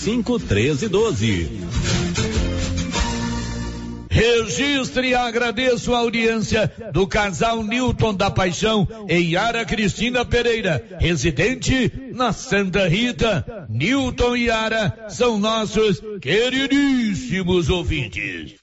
cinco treze doze. Registre e agradeço a audiência do casal Newton da Paixão e Yara Cristina Pereira, residente na Santa Rita. Newton e Yara são nossos queridíssimos ouvintes.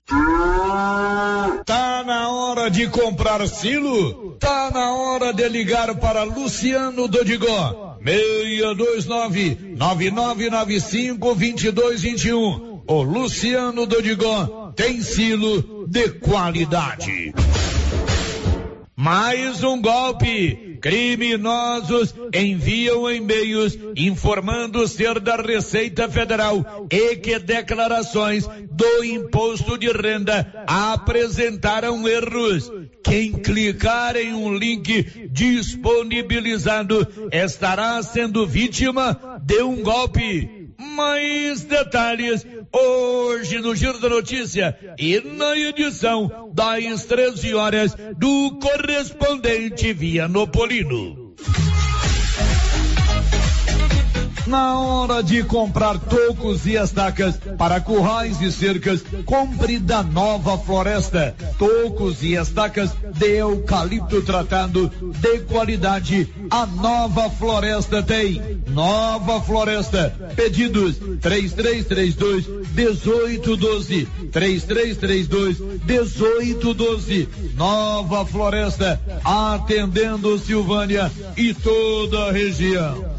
Tá na hora de comprar silo? Tá na hora de ligar para Luciano Dodigó. 629 9995 2221. O Luciano Dodigó tem silo de qualidade. Mais um golpe. Criminosos enviam e-mails informando ser da Receita Federal e que declarações do imposto de renda apresentaram erros. Quem clicar em um link disponibilizado estará sendo vítima de um golpe. Mais detalhes hoje no Giro da Notícia e na edição das 13 horas do correspondente Vianopolino. Na hora de comprar tocos e estacas para currais e cercas, compre da Nova Floresta. Tocos e estacas de eucalipto tratado de qualidade. A Nova Floresta tem. Nova Floresta. Pedidos 3332 1812. 3332 1812. Nova Floresta. Atendendo Silvânia e toda a região.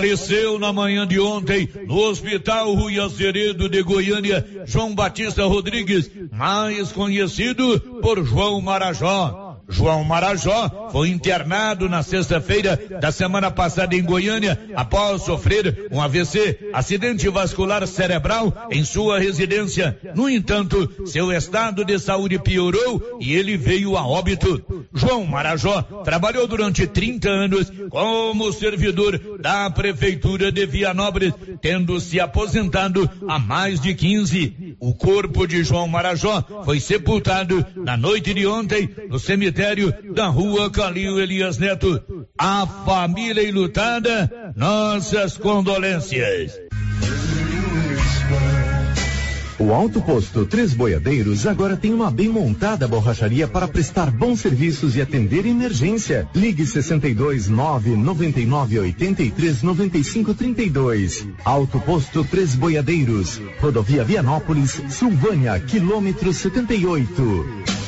Faleceu na manhã de ontem no Hospital Rui Azeredo de Goiânia, João Batista Rodrigues, mais conhecido por João Marajó. João Marajó foi internado na sexta-feira da semana passada em Goiânia após sofrer um AVC, acidente vascular cerebral, em sua residência. No entanto, seu estado de saúde piorou e ele veio a óbito. João Marajó trabalhou durante 30 anos como servidor da prefeitura de Vianópolis, tendo se aposentado há mais de 15. O corpo de João Marajó foi sepultado na noite de ontem no cemitério da rua Calil Elias Neto. A família enlutada, nossas condolências. O Alto Posto Três Boiadeiros agora tem uma bem montada borracharia para prestar bons serviços e atender emergência. Ligue 62 9 99 83 95 32. Alto Posto Três Boiadeiros. Rodovia Vianópolis, Silvânia, quilômetro 78.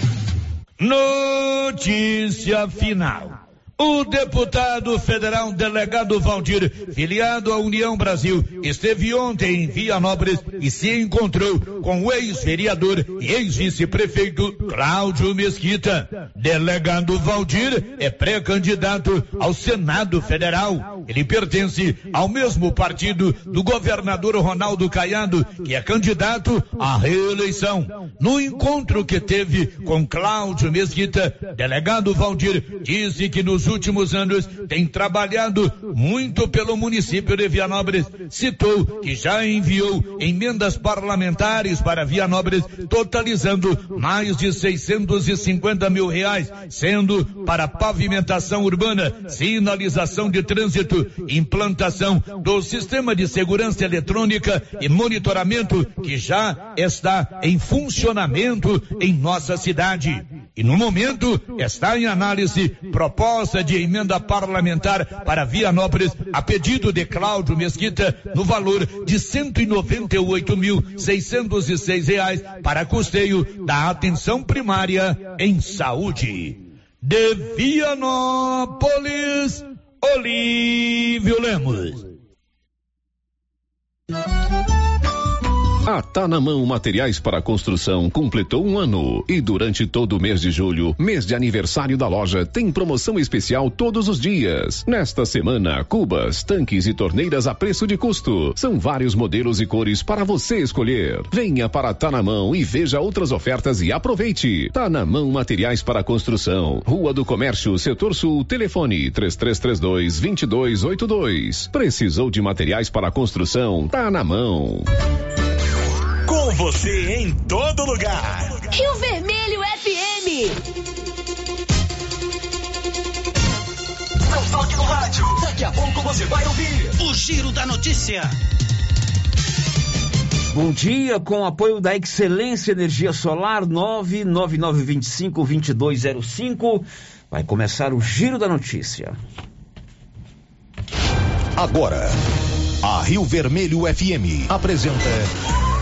Notícia final. O deputado federal delegado Valdir, filiado à União Brasil, esteve ontem em Vianópolis e se encontrou com o ex-vereador e ex-vice-prefeito Cláudio Mesquita. Delegado Valdir é pré-candidato ao Senado Federal. Ele pertence ao mesmo partido do governador Ronaldo Caiado, que é candidato à reeleição. No encontro que teve com Cláudio Mesquita, delegado Valdir disse que nos últimos anos tem trabalhado muito pelo município de Vianópolis. Citou que já enviou emendas parlamentares para Vianópolis, totalizando mais de 650 mil reais, sendo para pavimentação urbana, sinalização de trânsito, implantação do sistema de segurança eletrônica e monitoramento que já está em funcionamento em nossa cidade. E no momento está em análise proposta de emenda parlamentar para Vianópolis a pedido de Cláudio Mesquita no valor de 198 mil 606 reais para custeio da atenção primária em saúde. De Vianópolis, Olívio Lemos. A Tá na Mão Materiais para Construção completou um ano e durante todo o mês de julho, mês de aniversário da loja, tem promoção especial todos os dias. Nesta semana, cubas, tanques e torneiras a preço de custo. São vários modelos e cores para você escolher. Venha para Tá na Mão e veja outras ofertas e aproveite. Tá na Mão Materiais para Construção. Rua do Comércio, Setor Sul, telefone 3332 2282. Precisou de materiais para construção? Tá na mão. Com você em todo lugar. Rio Vermelho FM. Não toque no rádio. Daqui a pouco você vai ouvir o Giro da Notícia. Bom dia, com apoio da Excelência Energia Solar 99925-2205. Vai começar o Giro da Notícia. Agora, a Rio Vermelho FM apresenta.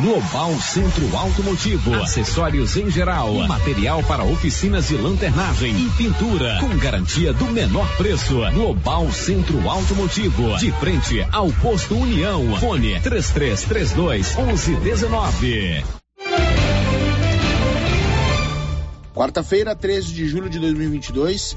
Global Centro Automotivo, acessórios em geral, material para oficinas de lanternagem e pintura, com garantia do menor preço. Global Centro Automotivo, de frente ao posto União. Fone 3332 1119. Quarta-feira, 13 de julho de 2022.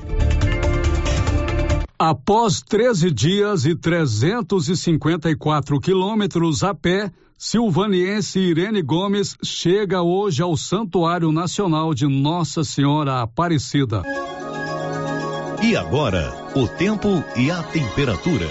Após 13 dias e 354 quilômetros a pé, Silvaniense Irene Gomes chega hoje ao Santuário Nacional de Nossa Senhora Aparecida. E agora, o tempo e a temperatura.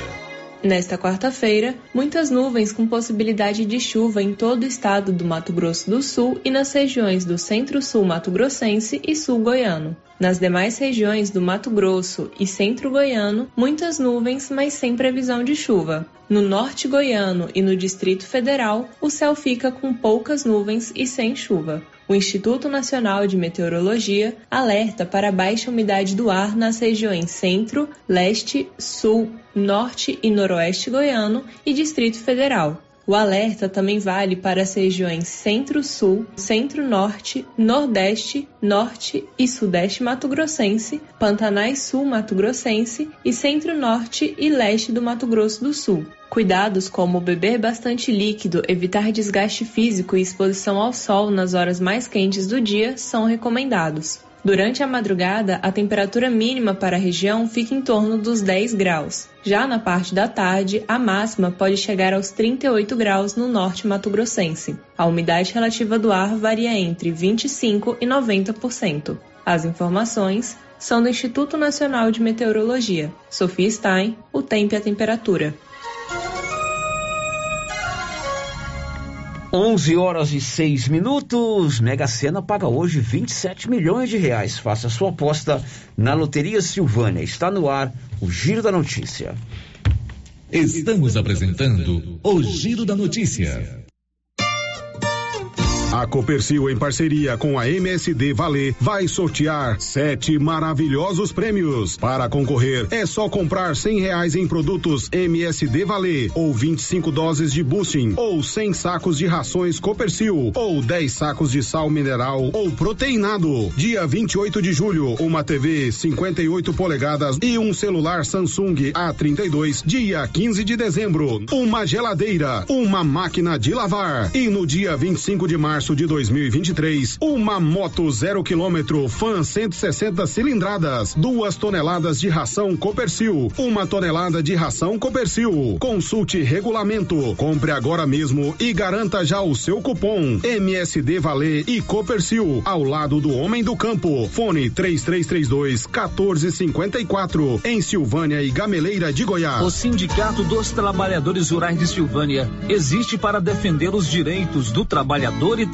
Nesta quarta-feira, muitas nuvens com possibilidade de chuva em todo o estado do Mato Grosso do Sul e nas regiões do Centro-Sul Mato Grossense e Sul Goiano. Nas demais regiões do Mato Grosso e Centro Goiano, muitas nuvens, mas sem previsão de chuva. No norte goiano e no Distrito Federal, o céu fica com poucas nuvens e sem chuva. O Instituto Nacional de Meteorologia alerta para baixa umidade do ar nas regiões Centro, Leste, Sul, Norte e Noroeste goiano e Distrito Federal. O alerta também vale para as regiões Centro-Sul, Centro-Norte, Nordeste, Norte e Sudeste Mato-Grossense, Pantanais Sul Mato-Grossense e Centro-Norte e Leste do Mato Grosso do Sul. Cuidados como beber bastante líquido, evitar desgaste físico e exposição ao sol nas horas mais quentes do dia são recomendados. Durante a madrugada, a temperatura mínima para a região fica em torno dos 10 graus. Já na parte da tarde, a máxima pode chegar aos 38 graus no norte mato-grossense. A umidade relativa do ar varia entre 25 e 90%. As informações são do Instituto Nacional de Meteorologia. Sofia Stein, o tempo e a temperatura. 11 horas e 6 minutos. Mega Sena paga hoje 27 milhões de reais. Faça sua aposta na Loteria Silvânia. Está no ar o Giro da Notícia. Estamos apresentando o Giro da Notícia. A Copercil, em parceria com a MSD Valer, vai sortear sete maravilhosos prêmios. Para concorrer, é só comprar cem reais em produtos MSD Valer, ou 25 doses de boosting, ou 100 sacos de rações Copercil, ou 10 sacos de sal mineral ou proteinado. Dia 28 de julho, uma TV 58 polegadas e um celular Samsung A32. Dia 15 de dezembro, uma geladeira, uma máquina de lavar. E no dia 25 de março, março de 2023, uma moto zero quilômetro Fan 160 cilindradas, duas toneladas de ração Copercil, uma tonelada de ração Copercil. Consulte regulamento, compre agora mesmo e garanta já o seu cupom MSD Valer e Copercil ao lado do Homem do Campo. Fone 3332 1454 em Silvânia e Gameleira de Goiás. O Sindicato dos Trabalhadores Rurais de Silvânia existe para defender os direitos do trabalhador e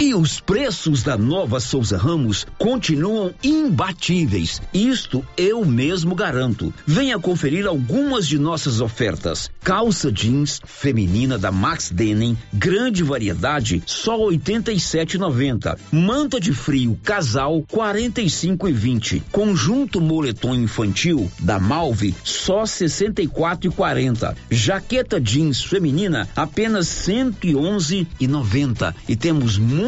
E os preços da nova Souza Ramos continuam imbatíveis. Isto eu mesmo garanto. Venha conferir algumas de nossas ofertas. Calça jeans feminina da Max Denim, grande variedade, só 87,90. Manta de frio casal 45,20. Conjunto moletom infantil da Malve só 64,40. Jaqueta jeans feminina apenas 111,90. E temos muito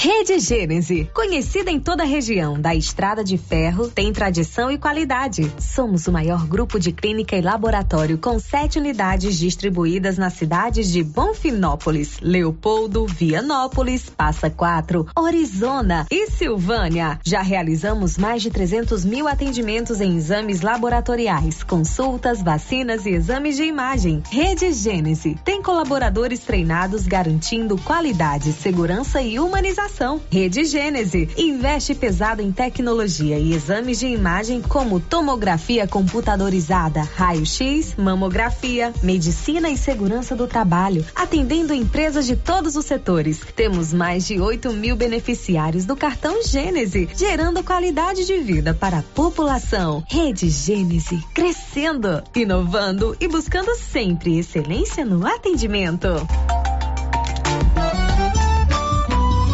Rede Gênese, conhecida em toda a região da Estrada de Ferro, tem tradição e qualidade. Somos o maior grupo de clínica e laboratório com sete unidades distribuídas nas cidades de Bonfinópolis, Leopoldo, Vianópolis, Passa Quatro, Orizona e Silvânia. Já realizamos mais de 300 mil atendimentos em exames laboratoriais, consultas, vacinas e exames de imagem. Rede Gênese tem colaboradores treinados garantindo qualidade, segurança e humanização Rede Gênese investe pesado em tecnologia e exames de imagem como tomografia computadorizada, raio-x, mamografia, medicina e segurança do trabalho, atendendo empresas de todos os setores. Temos mais de 8 mil beneficiários do cartão Gênese, gerando qualidade de vida para a população. Rede Gênese, crescendo, inovando e buscando sempre excelência no atendimento.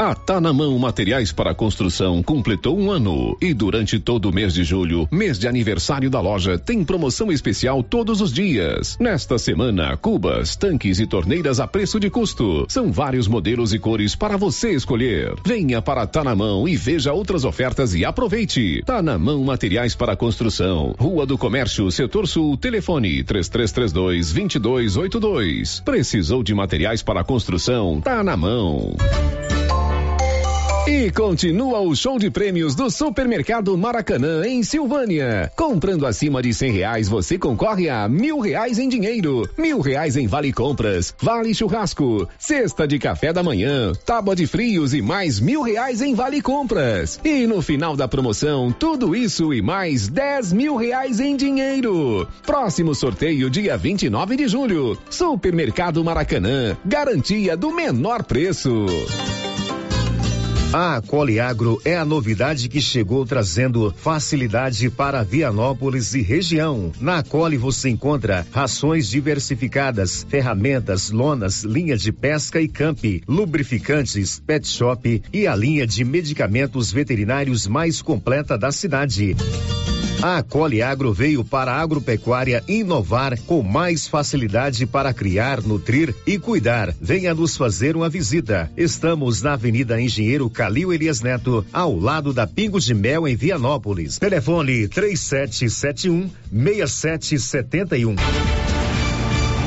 A Tá na Mão Materiais para Construção completou um ano e durante todo o mês de julho, mês de aniversário da loja, tem promoção especial todos os dias. Nesta semana, cubas, tanques e torneiras a preço de custo. São vários modelos e cores para você escolher. Venha para Tá na Mão e veja outras ofertas e aproveite. Tá na Mão Materiais para Construção, Rua do Comércio, Setor Sul, telefone 3332 2282. Precisou de materiais para construção? Tá na mão. E continua o show de prêmios do Supermercado Maracanã, em Silvânia. Comprando acima de cem reais, você concorre a mil reais em dinheiro, mil reais em vale compras, vale churrasco, cesta de café da manhã, tábua de frios e mais mil reais em vale compras. E no final da promoção, tudo isso e mais dez mil reais em dinheiro. Próximo sorteio, dia 29 de julho. Supermercado Maracanã, garantia do menor preço. A Coliagro é a novidade que chegou trazendo facilidade para Vianópolis e região. Na Coli você encontra rações diversificadas, ferramentas, lonas, linha de pesca e camp, lubrificantes, pet shop e a linha de medicamentos veterinários mais completa da cidade. A Cole Agro veio para a agropecuária inovar com mais facilidade para criar, nutrir e cuidar. Venha nos fazer uma visita. Estamos na Avenida Engenheiro Calil Elias Neto, ao lado da Pingo de Mel em Vianópolis. Telefone 3771 6771.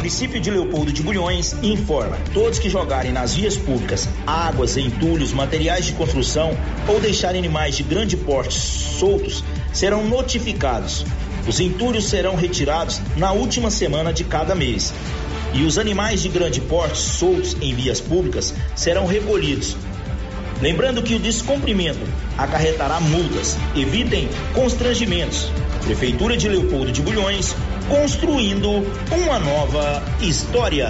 município de Leopoldo de Bulhões informa: todos que jogarem nas vias públicas águas, entulhos, materiais de construção ou deixarem animais de grande porte soltos serão notificados. Os entulhos serão retirados na última semana de cada mês. E os animais de grande porte soltos em vias públicas serão recolhidos. Lembrando que o descumprimento acarretará multas. Evitem constrangimentos. Prefeitura de Leopoldo de Bulhões, construindo uma nova história.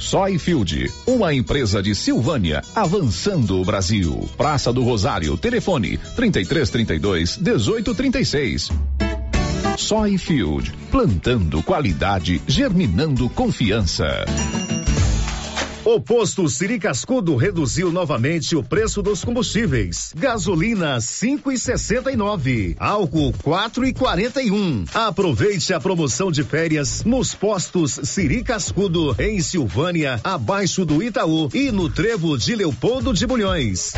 Soyfield, uma empresa de Silvânia, avançando o Brasil. Praça do Rosário, telefone 3332 1836. Soyfield, plantando qualidade, germinando confiança. O posto Siri Cascudo reduziu novamente o preço dos combustíveis. Gasolina 5,69, álcool 4,41. Aproveite a promoção de férias nos postos Siri Cascudo em Silvânia, abaixo do Itaú e no Trevo de Leopoldo de Bulhões.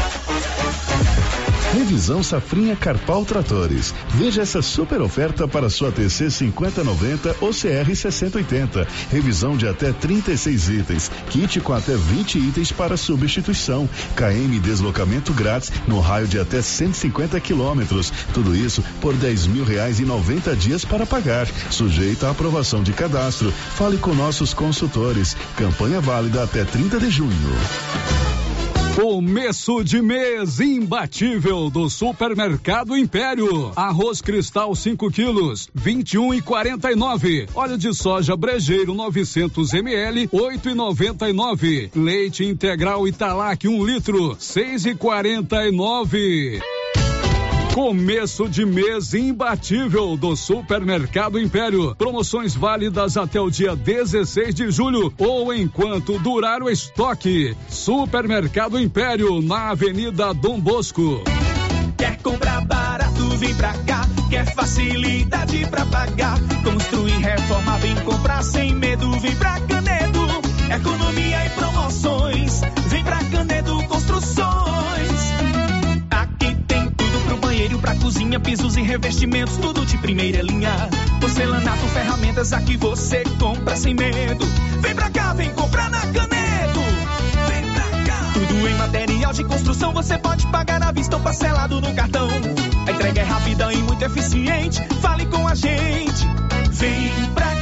Revisão Safrinha Carpal Tratores. Veja essa super oferta para sua TC 5090 ou CR 6080. Revisão de até 36 itens. Kit com até 20 itens para substituição. KM deslocamento grátis no raio de até 150 quilômetros. Tudo isso por 10 mil reais e 90 dias para pagar. Sujeito à aprovação de cadastro. Fale com nossos consultores. Campanha válida até 30 de junho. Começo de mês imbatível do Supermercado Império. Arroz cristal 5 quilos, 21 e 49. Óleo de soja brejeiro 900 ml, 8 e 99. Leite integral Italac 1 um litro, 6 e 49. Começo de mês imbatível do Supermercado Império. Promoções válidas até o dia 16 de julho ou enquanto durar o estoque. Supermercado Império, na Avenida Dom Bosco. Quer comprar barato, vem pra cá. Quer facilidade pra pagar. Construir, reforma, vem comprar sem medo, vem pra Canedo. Economia e promoções, vem pra Canedo Construções banheiro pra cozinha, pisos e revestimentos, tudo de primeira linha. Porcelanato, ferramentas, aqui você compra sem medo. Vem pra cá, vem comprar na Canedo. Vem pra cá. Tudo em material de construção, você pode pagar à vista ou parcelado no cartão. A entrega é rápida e muito eficiente. Fale com a gente. Vem pra Canedo.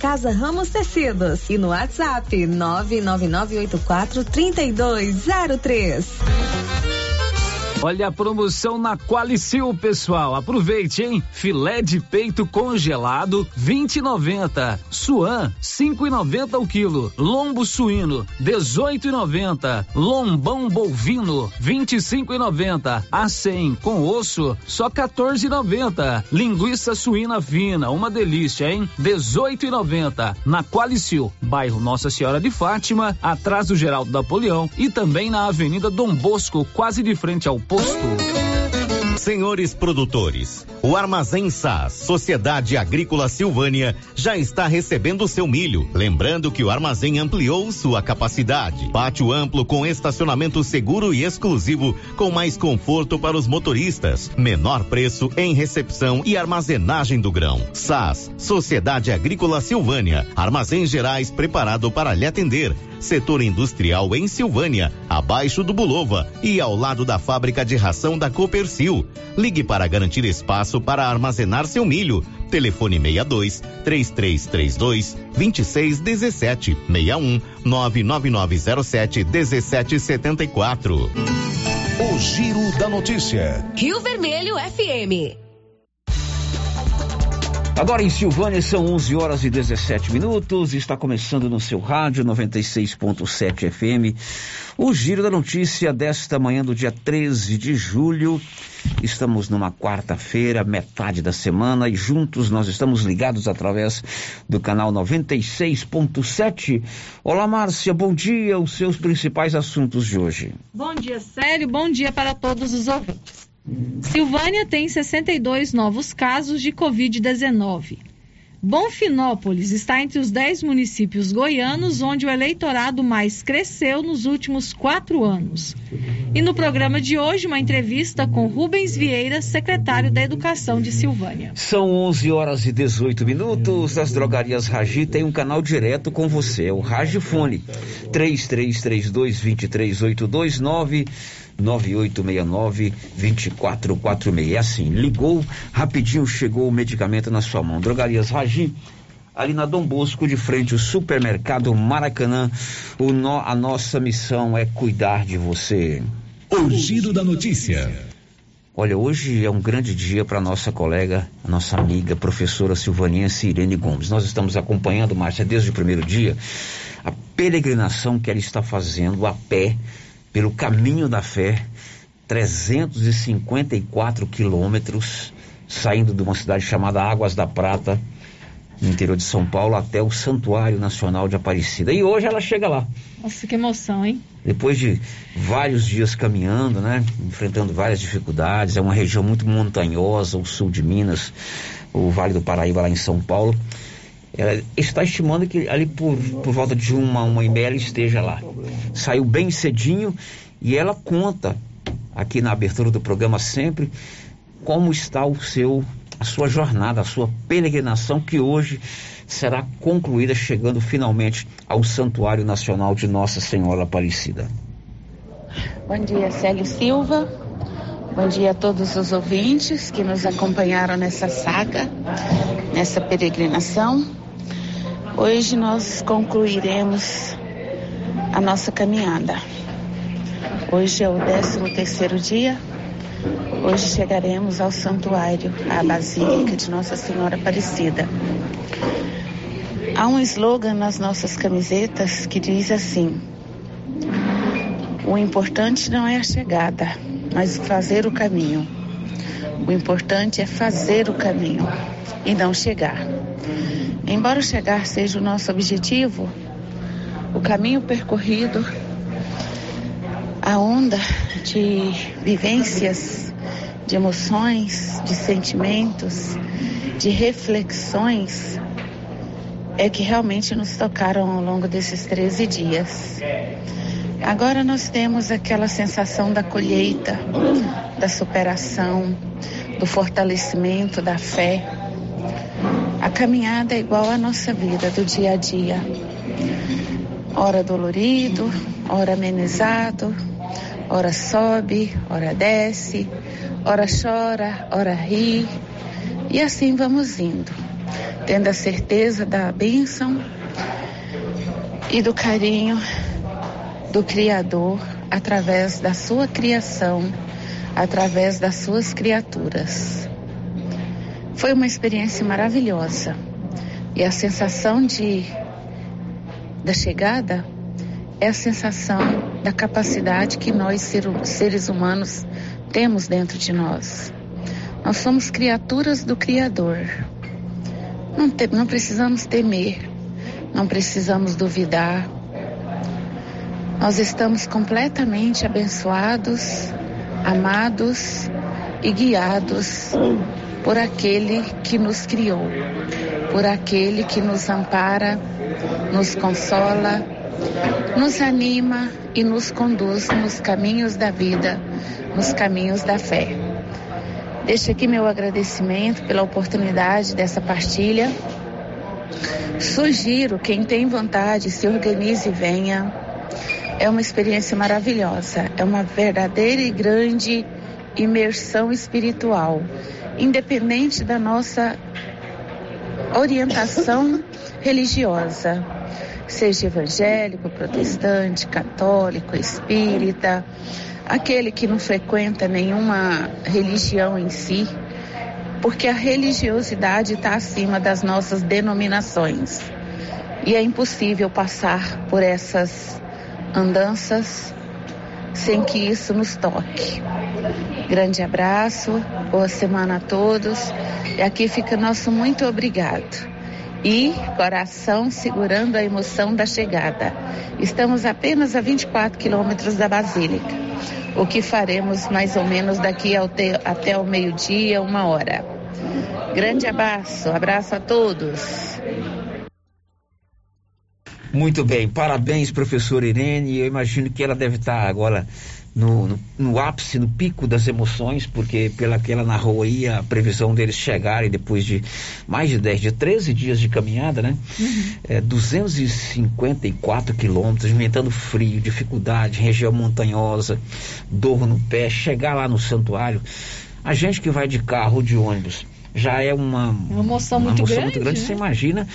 Casa Ramos Tecidos e no WhatsApp 99984 3203. Olha a promoção na Qualicil, pessoal. Aproveite, hein? Filé de peito congelado, 20,90. Suan, 5,90 o quilo. Lombo suíno, 18,90. Lombão bovino, 25,90. A 100 com osso, só 14,90. Linguiça suína fina, uma delícia, hein? 18,90. Na Qualicil, bairro Nossa Senhora de Fátima, atrás do Geraldo Napoleão e também na Avenida Dom Bosco, quase de frente ao posto. Senhores produtores, o Armazém SAS, Sociedade Agrícola Silvânia, já está recebendo seu milho. Lembrando que o armazém ampliou sua capacidade. Pátio amplo com estacionamento seguro e exclusivo, com mais conforto para os motoristas. Menor preço em recepção e armazenagem do grão. SAS, Sociedade Agrícola Silvânia, Armazéns Gerais preparado para lhe atender setor industrial em Silvânia, abaixo do Bulova e ao lado da fábrica de ração da Copercil. Ligue para garantir espaço para armazenar seu milho. Telefone 62 3332 2617 61 99907 1774. O Giro da Notícia. Rio Vermelho FM. Agora em Silvânia são 11 horas e 17 minutos. Está começando no seu rádio 96.7 FM. O giro da notícia desta manhã do dia 13 de julho. Estamos numa quarta-feira, metade da semana, e juntos nós estamos ligados através do canal 96.7. Olá, Márcia, bom dia. Os seus principais assuntos de hoje. Bom dia, Sério. Bom dia para todos os ouvintes. Silvânia tem 62 novos casos de Covid-19. Bonfinópolis está entre os 10 municípios goianos onde o eleitorado mais cresceu nos últimos quatro anos. E no programa de hoje, uma entrevista com Rubens Vieira, secretário da Educação de Silvânia. São 11 horas e 18 minutos. As drogarias Ragi têm um canal direto com você. O Ragifone 3332 23829 9869-2446. É assim, ligou, rapidinho chegou o medicamento na sua mão. Drogarias Ragi, ali na Dom Bosco, de frente ao supermercado Maracanã. O no, a nossa missão é cuidar de você. O giro da notícia. Olha, hoje é um grande dia para nossa colega, nossa amiga, professora Silvaninha Sirene Gomes. Nós estamos acompanhando, Márcia, desde o primeiro dia, a peregrinação que ela está fazendo a pé pelo caminho da fé, 354 quilômetros, saindo de uma cidade chamada Águas da Prata, no interior de São Paulo, até o Santuário Nacional de Aparecida. E hoje ela chega lá. Nossa, que emoção, hein? Depois de vários dias caminhando, né? Enfrentando várias dificuldades, é uma região muito montanhosa, o sul de Minas, o Vale do Paraíba lá em São Paulo. Ela está estimando que ali por, por volta de uma, uma e meia ela esteja lá. Saiu bem cedinho e ela conta aqui na abertura do programa sempre como está o seu a sua jornada, a sua peregrinação que hoje será concluída chegando finalmente ao Santuário Nacional de Nossa Senhora Aparecida. Bom dia, Célio Silva. Bom dia a todos os ouvintes que nos acompanharam nessa saga, nessa peregrinação. Hoje nós concluiremos a nossa caminhada. Hoje é o 13 terceiro dia Hoje chegaremos ao santuário, à Basílica de Nossa Senhora Aparecida. Há um slogan nas nossas camisetas que diz assim: O importante não é a chegada, mas fazer o caminho. O importante é fazer o caminho e não chegar. Embora chegar seja o nosso objetivo, o caminho percorrido, a onda de vivências de emoções, de sentimentos, de reflexões é que realmente nos tocaram ao longo desses 13 dias. Agora nós temos aquela sensação da colheita, da superação, do fortalecimento da fé. A caminhada é igual à nossa vida do dia a dia. Ora dolorido, ora amenizado, ora sobe, ora desce, ora chora, ora ri, e assim vamos indo, tendo a certeza da bênção e do carinho do Criador através da sua criação, através das suas criaturas. Foi uma experiência maravilhosa e a sensação de da chegada é a sensação da capacidade que nós seres humanos temos dentro de nós. Nós somos criaturas do Criador. Não, te, não precisamos temer, não precisamos duvidar. Nós estamos completamente abençoados, amados e guiados por aquele que nos criou, por aquele que nos ampara, nos consola, nos anima e nos conduz nos caminhos da vida, nos caminhos da fé. Deixo aqui meu agradecimento pela oportunidade dessa partilha. Sugiro quem tem vontade, se organize e venha. É uma experiência maravilhosa, é uma verdadeira e grande imersão espiritual, independente da nossa orientação religiosa, seja evangélico, protestante, católico, espírita, aquele que não frequenta nenhuma religião em si, porque a religiosidade está acima das nossas denominações. E é impossível passar por essas andanças sem que isso nos toque. Grande abraço, boa semana a todos. E aqui fica nosso muito obrigado e coração segurando a emoção da chegada. Estamos apenas a 24 quilômetros da Basílica, o que faremos mais ou menos daqui te, até o meio-dia, uma hora. Grande abraço, abraço a todos. Muito bem, parabéns, professora Irene. Eu imagino que ela deve estar agora no, no, no, ápice, no pico das emoções, porque pela que ela narrou aí, a previsão deles chegarem depois de mais de 10, de 13 dias de caminhada, né? Uhum. É, 254 quilômetros, inventando frio, dificuldade, região montanhosa, dor no pé, chegar lá no santuário. A gente que vai de carro ou de ônibus, já é uma, uma emoção, uma muito, emoção grande, muito grande. né? Você imagina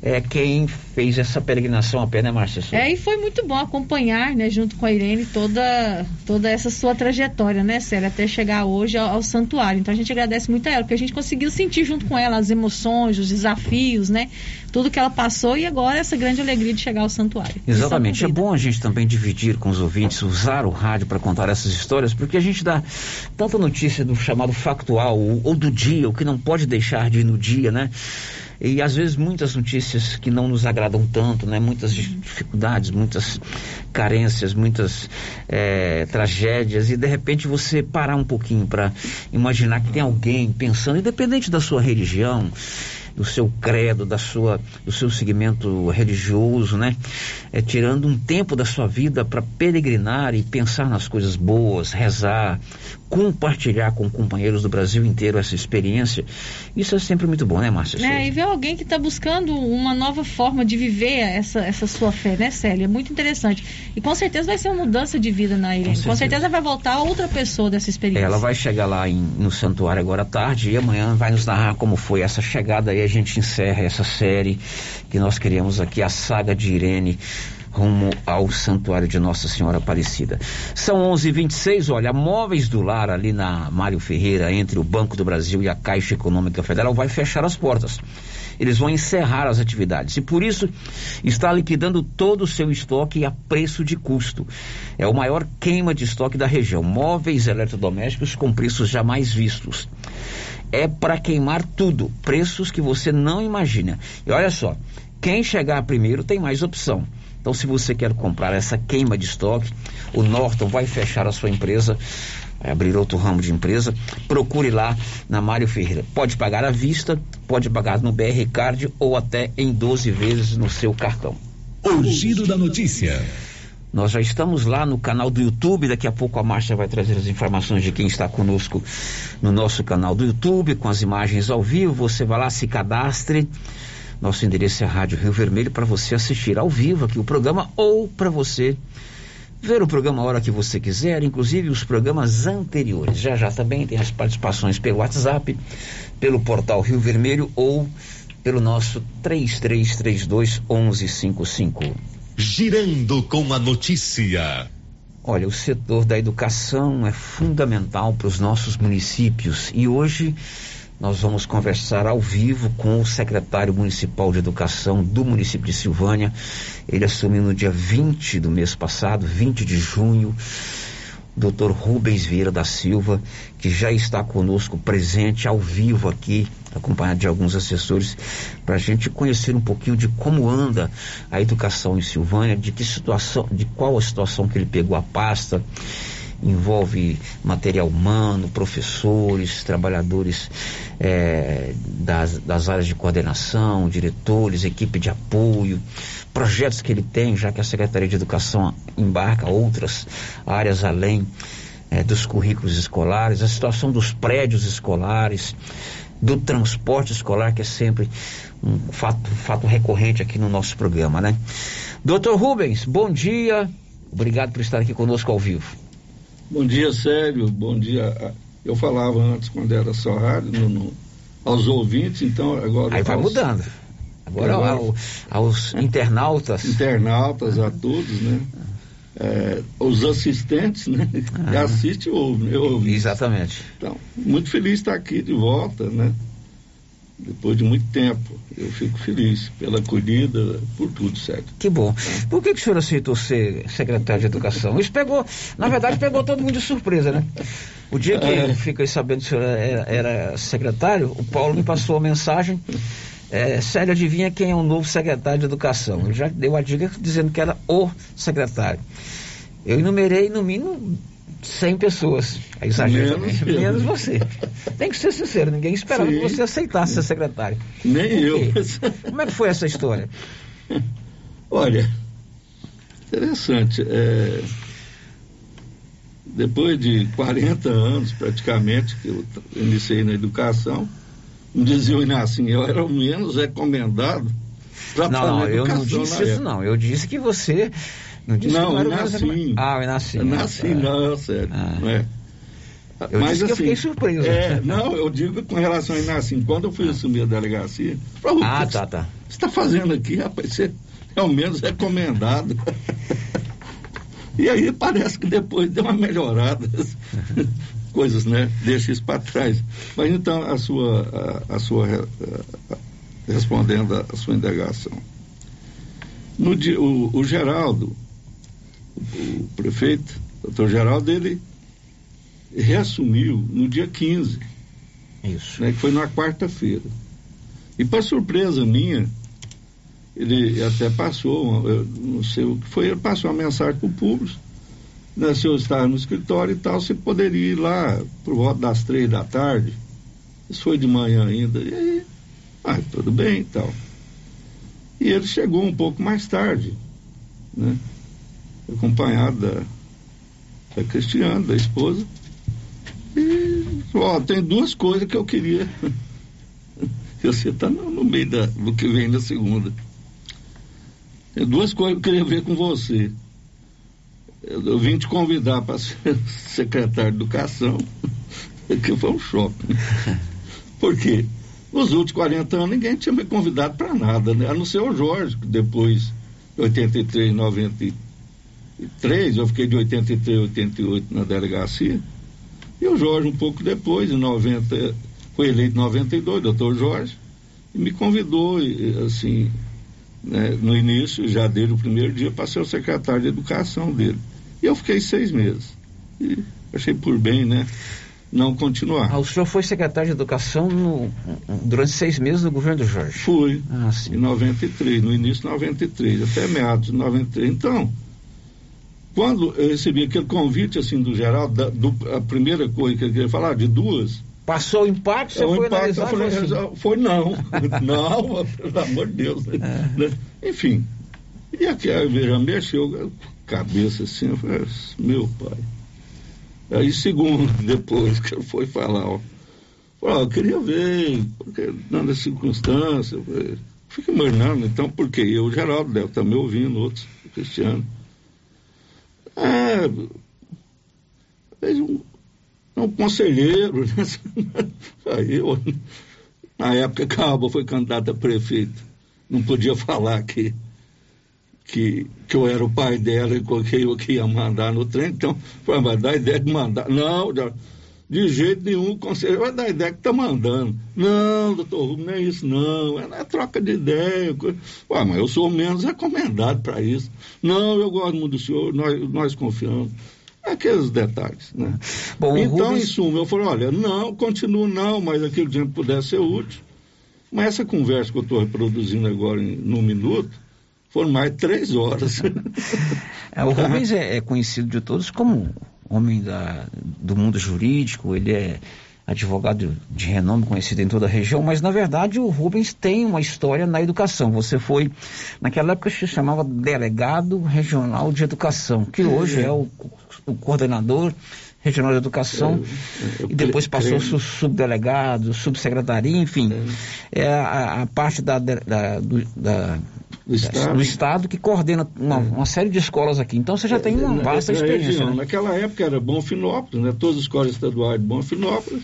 é, quem fez essa peregrinação a pé, né, Márcia? É, e foi muito bom acompanhar, né, junto com a Irene, toda, toda essa sua trajetória, né, Célia, até chegar hoje ao, ao, santuário. Então a gente agradece muito a ela, porque a gente conseguiu sentir junto com ela as emoções, os desafios, né, tudo que ela passou e agora essa grande alegria de chegar ao santuário. Exatamente. É bom a gente também dividir com os ouvintes, usar o rádio para contar essas histórias, porque a gente dá tanta notícia do chamado factual ou, ou do dia, o que não pode deixar de ir no dia, né? E às vezes muitas notícias que não nos agradam tanto, né? Muitas dificuldades, muitas carências, muitas é, tragédias e de repente você parar um pouquinho para imaginar que tem alguém pensando, independente da sua religião, do seu credo, da sua, do seu segmento religioso, né? É, tirando um tempo da sua vida para peregrinar e pensar nas coisas boas, rezar, compartilhar com companheiros do Brasil inteiro essa experiência. Isso é sempre muito bom, né, Márcia? É, e ver alguém que está buscando uma nova forma de viver essa, essa sua fé, né, Célia? É muito interessante. E com certeza vai ser uma mudança de vida na Irene. Com certeza, com certeza vai voltar outra pessoa dessa experiência. Ela vai chegar lá em, no santuário agora à tarde e amanhã vai nos narrar como foi essa chegada e a gente encerra essa série que nós queríamos aqui, a saga de Irene rumo ao Santuário de Nossa Senhora Aparecida. São 11:26. Olha, Móveis do Lar ali na Mário Ferreira, entre o Banco do Brasil e a Caixa Econômica Federal, vai fechar as portas. Eles vão encerrar as atividades e por isso está liquidando todo o seu estoque a preço de custo. É o maior queima de estoque da região. Móveis eletrodomésticos com preços jamais vistos. É para queimar tudo, preços que você não imagina. E olha só, quem chegar primeiro tem mais opção. Então, se você quer comprar essa queima de estoque, o Norton vai fechar a sua empresa, vai abrir outro ramo de empresa. Procure lá na Mário Ferreira. Pode pagar à vista, pode pagar no BR Card ou até em 12 vezes no seu cartão. O giro da notícia. Nós já estamos lá no canal do YouTube. Daqui a pouco a Márcia vai trazer as informações de quem está conosco no nosso canal do YouTube, com as imagens ao vivo. Você vai lá, se cadastre. Nosso endereço é Rádio Rio Vermelho para você assistir ao vivo aqui o programa ou para você ver o programa a hora que você quiser, inclusive os programas anteriores. Já já também tem as participações pelo WhatsApp, pelo portal Rio Vermelho ou pelo nosso 3332 1155. Girando com a notícia. Olha, o setor da educação é fundamental para os nossos municípios e hoje nós vamos conversar ao vivo com o secretário municipal de educação do município de Silvânia. Ele assumiu no dia 20 do mês passado, 20 de junho. Dr. Rubens Vieira da Silva, que já está conosco presente ao vivo aqui, acompanhado de alguns assessores, para a gente conhecer um pouquinho de como anda a educação em Silvânia, de que situação, de qual a situação que ele pegou a pasta envolve material humano, professores, trabalhadores é, das, das áreas de coordenação, diretores, equipe de apoio, projetos que ele tem, já que a Secretaria de Educação embarca outras áreas além é, dos currículos escolares, a situação dos prédios escolares, do transporte escolar, que é sempre um fato, fato recorrente aqui no nosso programa, né? Doutor Rubens, bom dia. Obrigado por estar aqui conosco ao vivo. Bom dia, Sérgio. Bom dia. Eu falava antes, quando era só rádio, no, no, aos ouvintes, então agora. Aí vai aos, mudando. Agora, agora ao, aos internautas. Internautas, a todos, né? É, os assistentes, né? Ah. Assiste ouve, né? Exatamente. Então, muito feliz de estar aqui de volta, né? Depois de muito tempo. Eu fico feliz pela acolhida, por tudo, certo? Que bom. Por que, que o senhor aceitou ser secretário de Educação? Isso pegou, na verdade, pegou todo mundo de surpresa, né? O dia que é. eu fiquei sabendo que o senhor era, era, secretário, o Paulo me passou a mensagem. É, Célio, adivinha quem é o novo secretário de Educação? Ele já deu a dica dizendo que era o secretário. Eu enumerei, no mínimo, 100 pessoas. É exagero. Menos, menos você. Tem que ser sincero, ninguém esperava Sim. que você aceitasse ser secretário. Nem eu. Como é que foi essa história? Olha, interessante. É... Depois de 40 anos, praticamente, que eu iniciei na educação, me diziam assim, eu era o menos recomendado para Não, não, eu não disse isso não. Eu disse que você não, disse não, que não era eu nasci. Ah. Eu nasci, ah, não, é sério. Ah. Não é. Eu Mas disse que eu assim, fiquei surpreso. É, não, eu digo com relação a assim, quando eu fui assumir a delegacia, falei, Ah, "O que tá, tá. Você está fazendo aqui, rapaz? Você é o menos recomendado. e aí parece que depois deu uma melhorada. Coisas, né? Deixa isso para trás. Mas então, a sua, a, a sua a- a- respondendo a, a sua indagação. No dia, o, o Geraldo, o, o prefeito, doutor Geraldo, ele reassumiu no dia 15. Isso. Né, que foi na quarta-feira. E para surpresa minha, ele até passou, eu não sei o que foi, ele passou uma mensagem para o público, né, se eu estar no escritório e tal, você poderia ir lá por volta das três da tarde. Isso foi de manhã ainda. E aí, ah, tudo bem e tal. E ele chegou um pouco mais tarde, né? Acompanhado da, da Cristiane, da esposa. E, ó, tem duas coisas que eu queria. Você está no, meio da, do que vem na segunda. Tem duas coisas que eu queria ver com você. Eu, eu vim te convidar para ser secretário de Educação, que foi um choque. né? Por quê? Nos últimos 40 anos ninguém tinha me convidado para nada, né? A não ser o Jorge, que depois, em 83, 93, eu fiquei de 83 a 88 na delegacia. E o Jorge, um pouco depois, em 90, foi eleito em 92, doutor Jorge, e me convidou, assim, né, no início, já desde o primeiro dia, para ser o secretário de educação dele. E eu fiquei seis meses. E achei por bem, né? Não continuar. Ah, o senhor foi secretário de Educação no- durante seis meses do governo do Jorge? Fui. Ah, sim. Em 93, no início de 93, até meados de 93. Então, quando eu recebi aquele convite assim do Geraldo, da, do, a primeira coisa que ele queria falar, de duas. Passou o impacto, você o foi impacto, analisar falou assim, foi não. não, pelo amor de Deus. né? Né? Enfim. E aqui a já mexeu cabeça assim, eu falei, meu pai. Aí segundo, depois que ele foi falar, ó, falou, eu queria ver, porque circunstâncias, eu falei, fica imaginando, então, por quê? Eu, o Geraldo deve estar me ouvindo, outros, Cristiano. É, um, um conselheiro, né? Aí na época que a Alba foi candidata a prefeito, não podia falar que, que, que eu era o pai dela e que eu que ia mandar no trem, então, foi, vai dar ideia de mandar. Não, já- de jeito nenhum, o conselheiro vai dar ideia que tá mandando. Não, doutor Rubens, não é isso não, é, é troca de ideia. Ué, mas eu sou menos recomendado para isso. Não, eu gosto muito do senhor, nós, nós confiamos. Aqueles detalhes, né? Bom, então, Rubens- em suma, eu falei, olha, não, continuo não, mas aquele tempo puder ser útil. Mas essa conversa que eu estou reproduzindo agora em, num minuto, foram mais de três horas. É, o Rubens é, é conhecido de todos como homem da, do mundo jurídico, ele é advogado de renome conhecido em toda a região, mas na verdade o Rubens tem uma história na educação. Você foi, naquela época se chamava delegado regional de educação, que hoje é o, o coordenador regional de educação e depois passou ser subdelegado, subsecretaria, enfim, é. A, a parte da, da- da- Do Estado. do Estado que coordena uma, uma série de escolas aqui. Então você já tem uma Na- vasta experiência. região. né? Naquela época era Bonfinópolis, né? Todas as escolas estaduais de Bonfinópolis.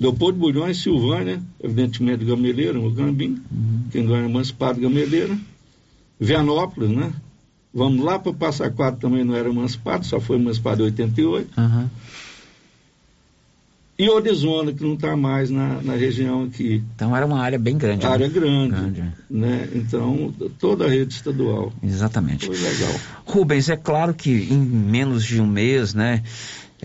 Leopoldo Bulhões, Silvânia, evidentemente Gameleira, no Gambim, Uhum. quem ganha emancipado Gameleira. Vianópolis, né? Vamos lá para Passa Quatro também não era emancipado, só foi emancipado em 88. Aham. E Orizona, que não está mais na, na região aqui. Então era uma área bem grande. né? área grande, Grande. né? Então, toda a rede estadual. Exatamente. Foi legal. Rubens, é claro que em menos de um mês, né?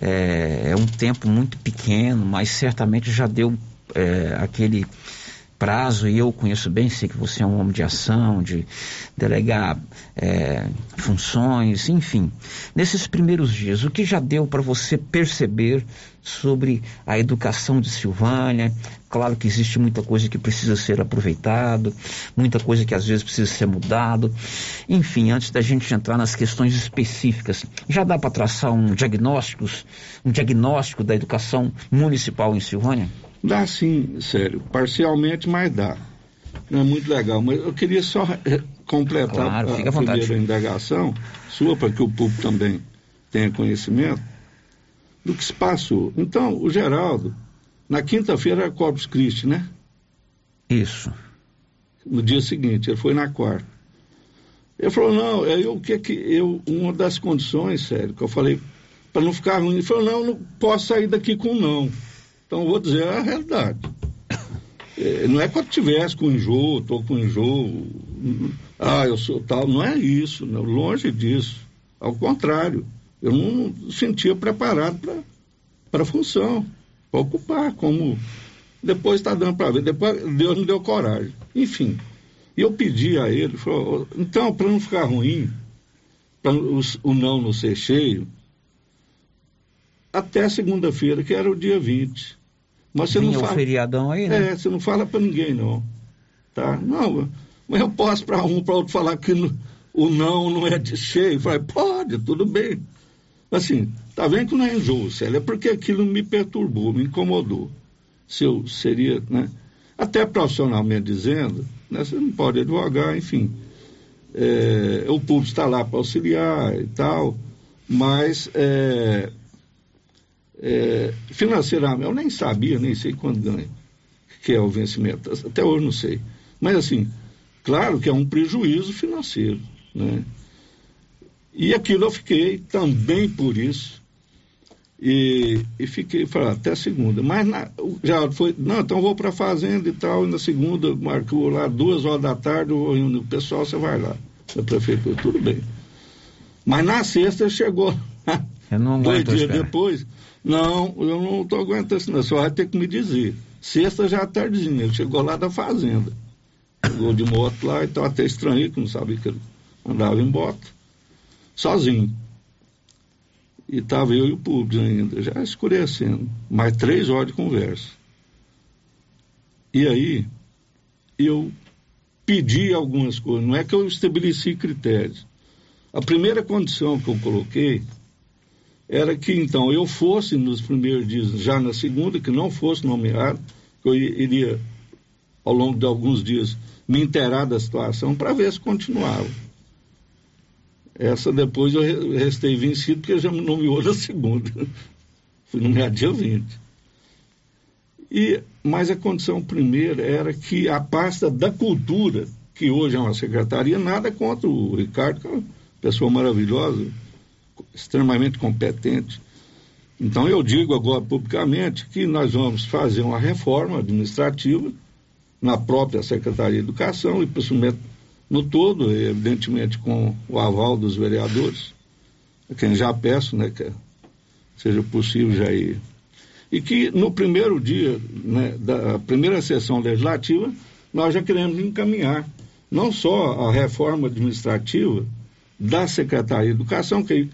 É, é um tempo muito pequeno, mas certamente já deu é, aquele prazo, e eu conheço bem, sei que você é um homem de ação, de delegar é, funções, enfim. Nesses primeiros dias, o que já deu para você perceber sobre a educação de Silvânia? Claro que existe muita coisa que precisa ser aproveitado, muita coisa que às vezes precisa ser mudado. Enfim, antes da gente entrar nas questões específicas, já dá para traçar um diagnóstico, um diagnóstico da educação municipal em Silvânia? Dá sim, sério. Parcialmente, mas dá. Não é muito legal. Mas eu queria só eh, completar Claro, a, a primeira indagação sua, para que o público também tenha conhecimento. do que se passou. Então, o Geraldo, na quinta-feira era Corpus Christi, né? Isso. No dia seguinte, ele foi na quarta. Ele falou, não, aí o que que eu, uma das condições, sério, que eu falei, para não ficar ruim, ele falou, não, não posso sair daqui com não. Então vou dizer a realidade. É, não é quando tivesse com enjoo, estou com enjoo, ah, eu sou tal, não é isso, não, longe disso. Ao contrário, eu não sentia preparado para a função, para ocupar, como depois está dando para ver, depois Deus me deu coragem. Enfim, e eu pedi a ele, falou, então, para não ficar ruim, para o não não ser cheio, até segunda-feira, que era o dia 20. Mas você Vinha não fala. feriadão aí, né? É, você não fala para ninguém, não. Tá? Não, mas eu posso para um, para outro falar que o não não é de cheio. Falei, pode, tudo bem. Assim, tá vendo que não é enjoo, Célia, é porque aquilo me perturbou, me incomodou. Se eu seria, né? Até profissionalmente dizendo, né, você não pode advogar, enfim. É, o público está lá para auxiliar e tal, mas é, é, financeiramente, eu nem sabia, nem sei quando ganha, que é o vencimento, até hoje não sei. Mas assim, claro que é um prejuízo financeiro, né? E aquilo eu fiquei também por isso. E, e fiquei, falei, ah, até segunda. Mas na, o- já foi, não, então vou para a fazenda e tal. E na segunda marcou lá duas horas da tarde, eu vou reunir o pessoal, você vai lá. Da prefeitura, tudo bem. Mas na sexta chegou Eu não dois dias esperar. depois. Não, eu não estou aguentando isso, não. Você vai ter que me dizer. Sexta já é tardezinha, ele chegou lá da fazenda. Chegou de moto lá e estava até estranho, que não sabia que ele andava em moto. Sozinho. E estava eu e o público ainda, já escurecendo. Mais três horas de conversa. E aí, eu pedi algumas coisas. Não é que eu estabeleci critérios. A primeira condição que eu coloquei era que então eu fosse nos primeiros dias, já na segunda, que não fosse nomeado, que eu iria, ao longo de alguns dias, me inteirar da situação para ver se continuava. Essa depois eu re- restei vencido porque já me nomeou na segunda. Fui nomeado dia 20. E, mas a condição primeira era que a pasta da cultura, que hoje é uma secretaria, nada contra o Ricardo, que é uma pessoa maravilhosa, extremamente competente. Então eu digo agora publicamente que nós vamos fazer uma reforma administrativa na própria Secretaria de Educação e principalmente no todo, evidentemente com o aval dos vereadores, a quem já peço, né, que seja possível já ir. E que no primeiro dia né, da primeira sessão legislativa nós já queremos encaminhar não só a reforma administrativa da Secretaria de Educação, que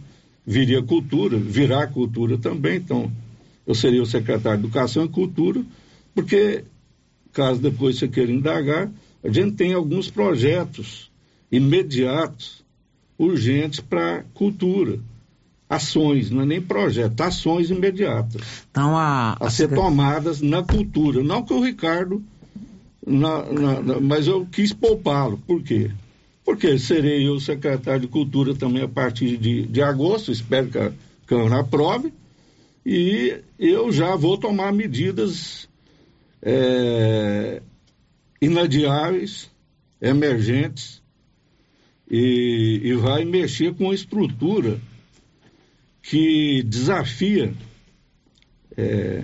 viria cultura, virá cultura também, então eu seria o secretário de Educação e Cultura, porque, caso depois você queira indagar, a gente tem alguns projetos imediatos, urgentes para cultura. Ações, não é nem projeto, ações imediatas. Então a. A ser tomadas na cultura. Não que o Ricardo. na- na- na- mas eu quis poupá-lo. Por quê? Porque serei eu secretário de Cultura também a partir de, de agosto, espero que a Câmara aprove, e eu já vou tomar medidas é, inadiáveis, emergentes, e, e vai mexer com a estrutura que desafia. é,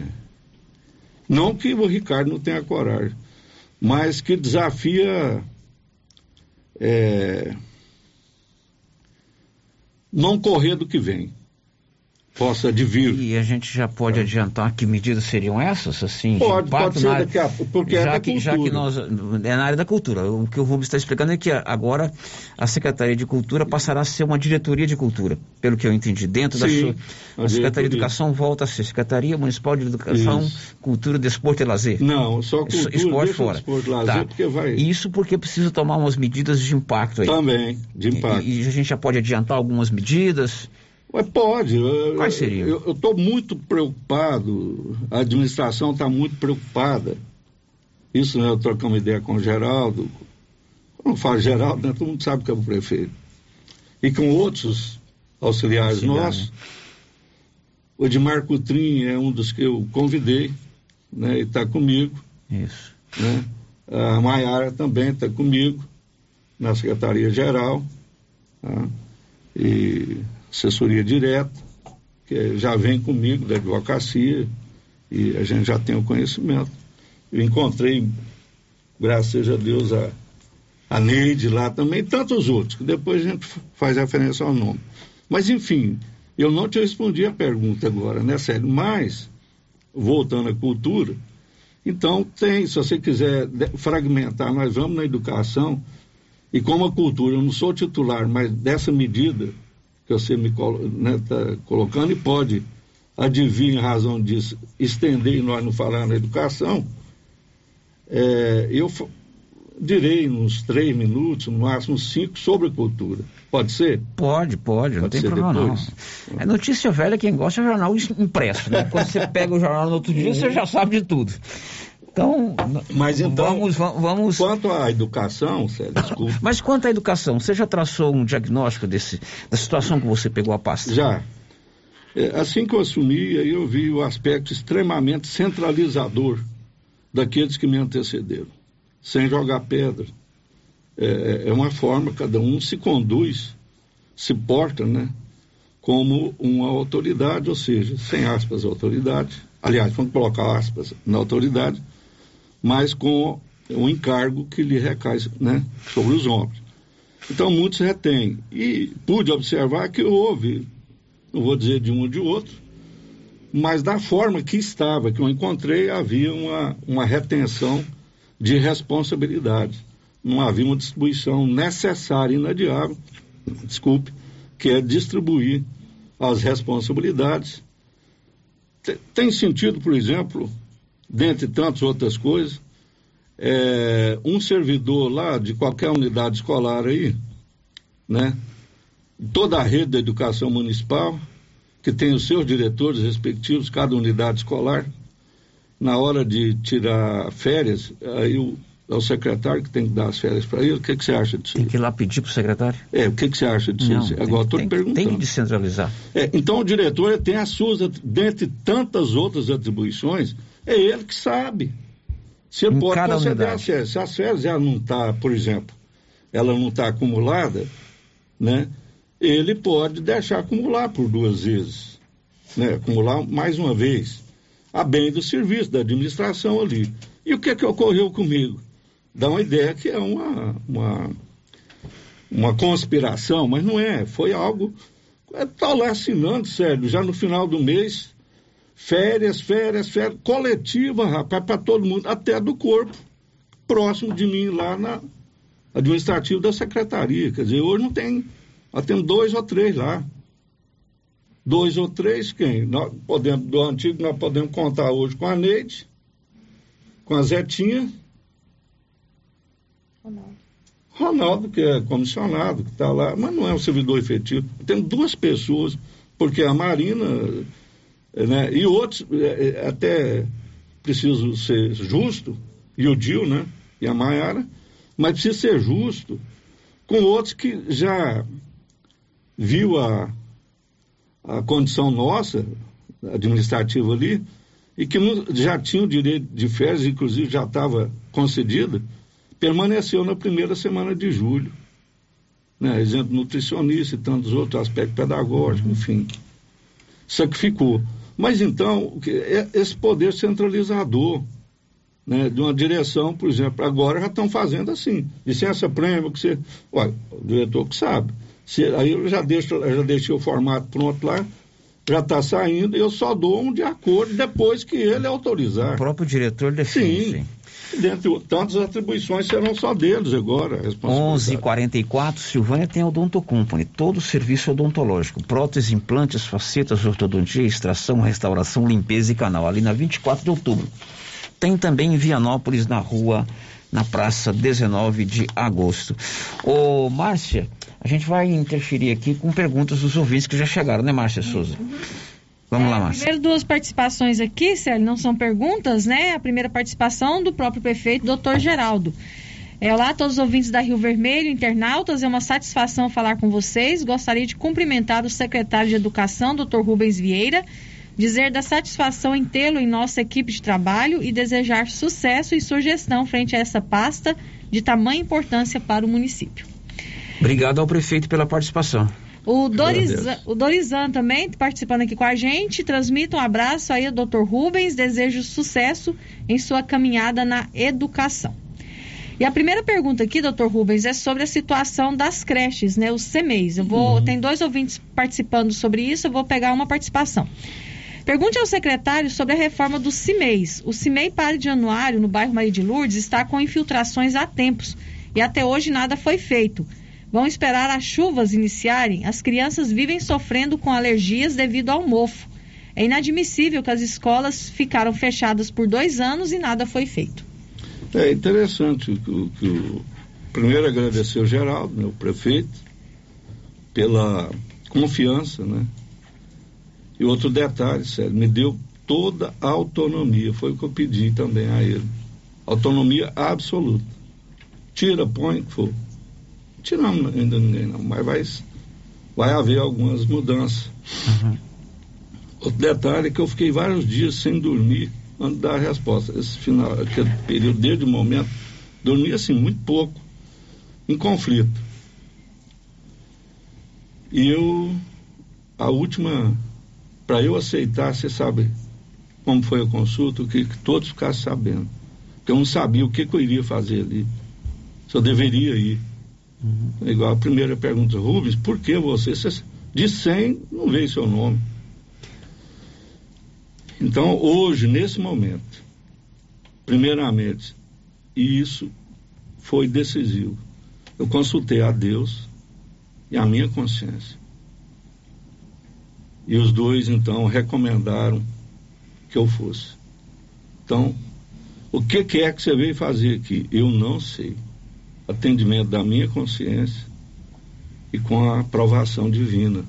não que o Ricardo não tenha coragem, mas que desafia é, não correr do que vem. Possa advir. E a gente já pode adiantar que medidas seriam essas, assim? de Pode, pode ser daqui a pouco, porque é já da que, já que cultura. nós é na área da cultura. O que o Rubens está explicando é que agora a Secretaria de Cultura passará a ser uma diretoria de cultura, pelo que eu entendi. Dentro da Sim, sua, a Secretaria de. Educação volta a ser Secretaria Municipal de Educação, Isso. Cultura, Desporto e Lazer. Não, só cultura, esporte fora. desporto, lazer, Tá. porque vai- Isso porque precisa tomar umas medidas de impacto aí. Também, de impacto. E, e a gente já pode adiantar algumas medidas. Mas pode. eu- Quais seriam? Eu estou muito preocupado, a administração está muito preocupada. Isso, né, eu troquei uma ideia com o Geraldo. Quando eu falo Geraldo, né, todo mundo sabe que é o prefeito. E com outros auxiliares Auxiliar, nossos. O Edmar Cutrim é um dos que eu convidei, né? E está comigo. Isso. Né? A Maiara também está comigo na Secretaria-Geral. Tá? E assessoria direta, que já vem comigo da advocacia e a gente já tem o conhecimento. Eu encontrei, graças a Deus, a, a Neide lá também, tantos outros, que depois a gente faz referência ao nome. Mas, enfim, eu não te respondi a pergunta agora, né, Sério? Mas, voltando à cultura, então tem, se você quiser fragmentar, nós vamos na educação, e como a cultura, eu não sou titular, mas dessa medida que você me está né, tá colocando, e pode adivinhar em razão disso, estender e nós não falar na educação, é, eu direi uns três minutos, no máximo cinco, sobre cultura. Pode ser? Pode, pode, não tem problema depois. não. É notícia velha, quem gosta é jornal impresso, né? Quando você pega o jornal no outro dia, você já sabe de tudo. Então, mas então vamos, vamos. Quanto à educação, Célio, desculpa. Mas quanto à educação, você já traçou um diagnóstico desse, da situação que você pegou a pasta? Já. É, assim que eu assumi, aí eu vi o aspecto extremamente centralizador daqueles que me antecederam sem jogar pedra. É, é, é uma forma, cada um se conduz, se porta, né? Como uma autoridade, ou seja, sem aspas, autoridade. Aliás, vamos colocar aspas na autoridade, mas com um encargo que lhe recai né, sobre os ombros. Então, muitos retêm. E pude observar que houve, não vou dizer de um ou de outro, mas da forma que estava, que eu encontrei, havia uma, uma retenção de responsabilidade. Não havia uma distribuição necessária e inadiável, desculpe, que é distribuir as responsabilidades. Tem sentido, por exemplo, dentre tantas outras coisas, é, um servidor lá de qualquer unidade escolar aí, né? Toda a rede da educação municipal, que tem os seus diretores respectivos, cada unidade escolar, na hora de tirar férias, aí o, é o secretário que tem que dar as férias para ele. O que, que você acha disso? Tem que ir lá pedir para o secretário? É, o que, que você acha disso? Não, Agora estou te perguntando. Tem que descentralizar. É, então o diretor tem as suas, dentre tantas outras atribuições, é ele que sabe. Se ele pode conceder as férias. Se as férias ela não está, por exemplo, ela não está acumulada, né? Ele pode deixar acumular por duas vezes. Né? Acumular mais uma vez a bem do serviço, da administração ali. E o que é que ocorreu comigo? Dá uma ideia que é uma, uma, uma conspiração, mas não é. Foi algo. Está lá assinando, sério, já no final do mês, férias, férias, férias, coletiva, rapaz, para todo mundo, até do corpo, próximo de mim lá na administrativo da secretaria. Quer dizer, hoje não tem. Nós temos dois ou três lá dois ou três, quem? Nós podemos, do antigo nós podemos contar hoje com a Neide, com a Zetinha. Ronaldo. Ronaldo, que é comissionado, que está lá, mas não é um servidor efetivo. Tem duas pessoas, porque a Marina, né, e outros, é, é, até preciso ser justo, e o Dil, né, e a Maiara, mas precisa ser justo com outros que já viu a, a condição nossa, administrativa ali, e que não, já tinha o direito de férias, inclusive já estava concedida, permaneceu na primeira semana de julho. Né? Exemplo nutricionista e tantos outros aspectos pedagógicos, enfim. Sacrificou. Mas então, é esse poder centralizador né, de uma direção, por exemplo, agora já estão fazendo assim, licença prêmio, que você. Olha, o diretor que sabe. Se, aí eu já, deixo, já deixei o formato pronto lá, já está saindo, e eu só dou um de acordo depois que ele autorizar. O próprio diretor define. Sim. Dentre tantas atribuições serão só deles agora. 11:44 Silvânia tem Odonto Company, todo o serviço odontológico, próteses, implantes, facetas, ortodontia, extração, restauração, limpeza e canal, ali na 24 de outubro. Tem também em Vianópolis, na rua, na praça 19 de agosto. Ô, Márcia, a gente vai interferir aqui com perguntas dos ouvintes que já chegaram, né, Márcia Souza? Vamos é, lá, Márcia. Primeiro duas participações aqui, Célio, não são perguntas, né? A primeira participação do próprio prefeito, doutor Geraldo. É, olá a todos os ouvintes da Rio Vermelho, internautas, é uma satisfação falar com vocês. Gostaria de cumprimentar o secretário de Educação, doutor Rubens Vieira, dizer da satisfação em tê-lo em nossa equipe de trabalho e desejar sucesso e sugestão frente a essa pasta de tamanha importância para o município. Obrigado ao prefeito pela participação. O Dorizan, o Dorizan também participando aqui com a gente. Transmita um abraço aí ao Dr. Rubens. Desejo sucesso em sua caminhada na educação. E a primeira pergunta aqui, doutor Rubens, é sobre a situação das creches, né? Os CMEs. Eu vou, uhum. tem dois ouvintes participando sobre isso, eu vou pegar uma participação. Pergunte ao secretário sobre a reforma dos CIMEIs. O CIMEI Pare de Januário, no bairro Maria de Lourdes, está com infiltrações há tempos e até hoje nada foi feito. Vão esperar as chuvas iniciarem. As crianças vivem sofrendo com alergias devido ao mofo. É inadmissível que as escolas ficaram fechadas por dois anos e nada foi feito. É interessante que, que o primeiro agradecer ao Geraldo, meu prefeito, pela confiança, né? E outro detalhe, sério, me deu toda a autonomia, foi o que eu pedi também a ele. Autonomia absoluta. Tira, põe, que for. Tiramos ainda ninguém não, mas vai, vai haver algumas mudanças. Uhum. Outro detalhe é que eu fiquei vários dias sem dormir antes da resposta. Esse final, aquele período, desde o momento, dormi assim, muito pouco, em conflito. E eu, a última, para eu aceitar, você sabe como foi a consulta, que, que todos ficassem sabendo. Porque eu não sabia o que, que eu iria fazer ali. Se eu deveria ir. Uhum. Igual a primeira pergunta, Rubens, por que você? De 100, não veio seu nome. Então, hoje, nesse momento, primeiramente, e isso foi decisivo. Eu consultei a Deus e a minha consciência. E os dois, então, recomendaram que eu fosse. Então, o que, que é que você veio fazer aqui? Eu não sei. Atendimento da minha consciência e com a aprovação divina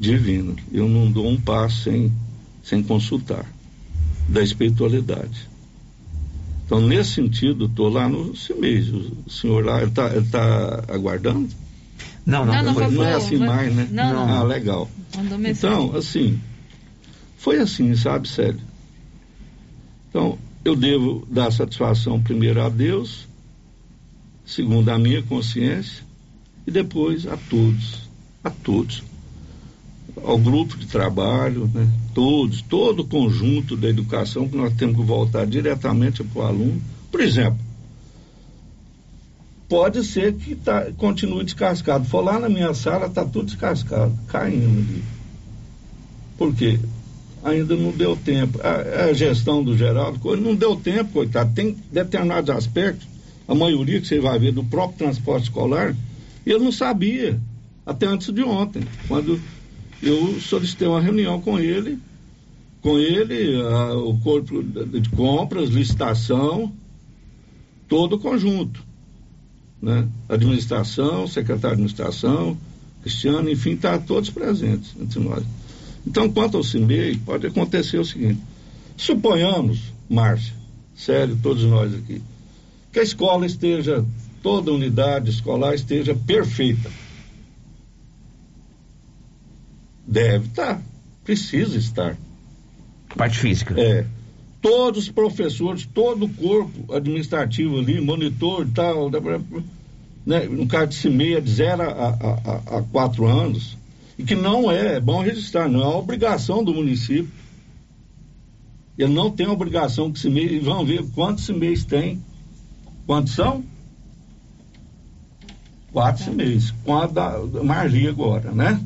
divino. Eu não dou um passo sem, sem consultar da espiritualidade. Então, nesse sentido, estou lá no CIMEIS. O senhor lá, ele está tá aguardando? Não, não, não, não, não é assim mais, né? Não, não. Ah, legal. Então, assim, foi assim, sabe, sério. Então, eu devo dar satisfação primeiro a Deus, segundo a minha consciência, e depois a todos, a todos ao grupo de trabalho, né? todos, todo o conjunto da educação que nós temos que voltar diretamente para o aluno. Por exemplo, pode ser que tá, continue descascado. For lá na minha sala, está tudo descascado, caindo ali. Por quê? Ainda não deu tempo. A, a gestão do Geraldo, não deu tempo, coitado. Tem determinados aspectos, a maioria que você vai ver do próprio transporte escolar, ele não sabia, até antes de ontem, quando eu solicitei uma reunião com ele, com ele, a, o corpo de compras, licitação, todo o conjunto. Né? Administração, secretário de administração, Cristiano, enfim, está todos presentes entre nós. Então, quanto ao CIMEI, pode acontecer o seguinte: suponhamos, Márcia, sério, todos nós aqui, que a escola esteja, toda a unidade escolar esteja perfeita Deve estar. Precisa estar. Parte física. É. Todos os professores, todo o corpo administrativo ali, monitor e tal, né, um cara de CIMEIA de zero a, a, a, quatro anos, e que não é, é bom registrar, não é obrigação do município. Ele não tem obrigação que CIMEI, e vão ver quantos CIMEIs tem. Quantos são? Quatro CIMEIs, com a da Marli agora, né?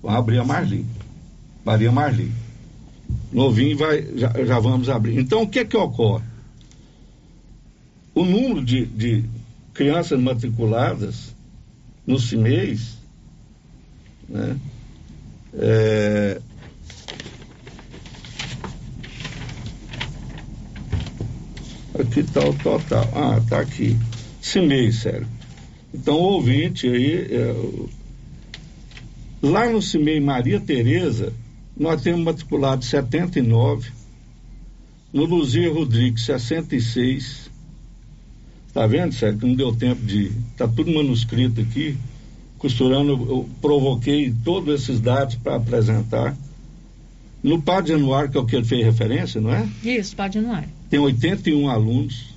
Vamos abrir a Marli. Maria Marli. Novinho vai, já, já vamos abrir. Então, o que é que ocorre? O número de, de crianças matriculadas no CIMEIS, né? É, aqui está o total. Ah, está aqui. CIMEIS, sério. Então, o ouvinte aí, é, Lá no CIMEI Maria Tereza, nós temos matriculado 79, no Luzia Rodrigues 66. Tá vendo, Sérgio? Que não deu tempo de. Tá tudo manuscrito aqui. Costurando, eu provoquei todos esses dados para apresentar. No Padre Januário, que é o que ele fez referência, não é? Isso, Padre Januário. Tem 81 alunos,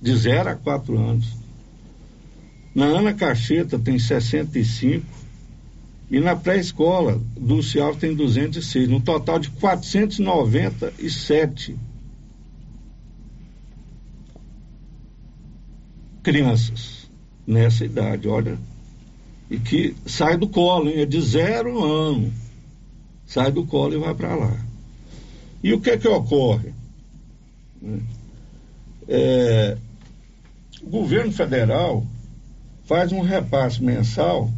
de 0 a 4 anos. Na Ana Cacheta tem 65. E na pré-escola do Cial tem 206. No total de 497 crianças nessa idade, olha. E que sai do colo, hein? É de zero ano. Sai do colo e vai para lá. E o que que ocorre? É, o governo federal faz um repasse mensal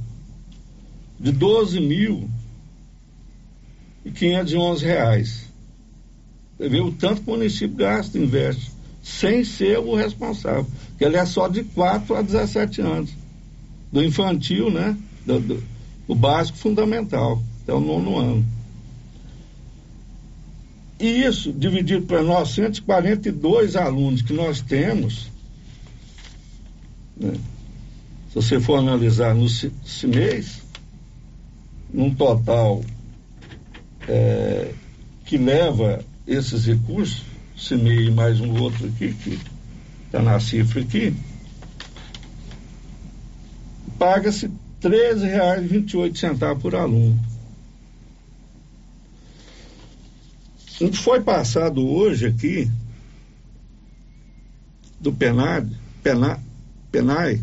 de 12 mil e 511 reais. Você vê o tanto que o município gasta, investe, sem ser o responsável. Que ele é só de 4 a 17 anos. Do infantil, né? Do, do, do básico fundamental, até o nono ano. E isso, dividido para 942 alunos que nós temos, né? se você for analisar no CIMEIS, num total é, que leva esses recursos, CIMEI mais um outro aqui, que está na cifra aqui, paga-se R$ 13,28 por aluno. Foi passado hoje aqui do PENAD, PENA, PENAI,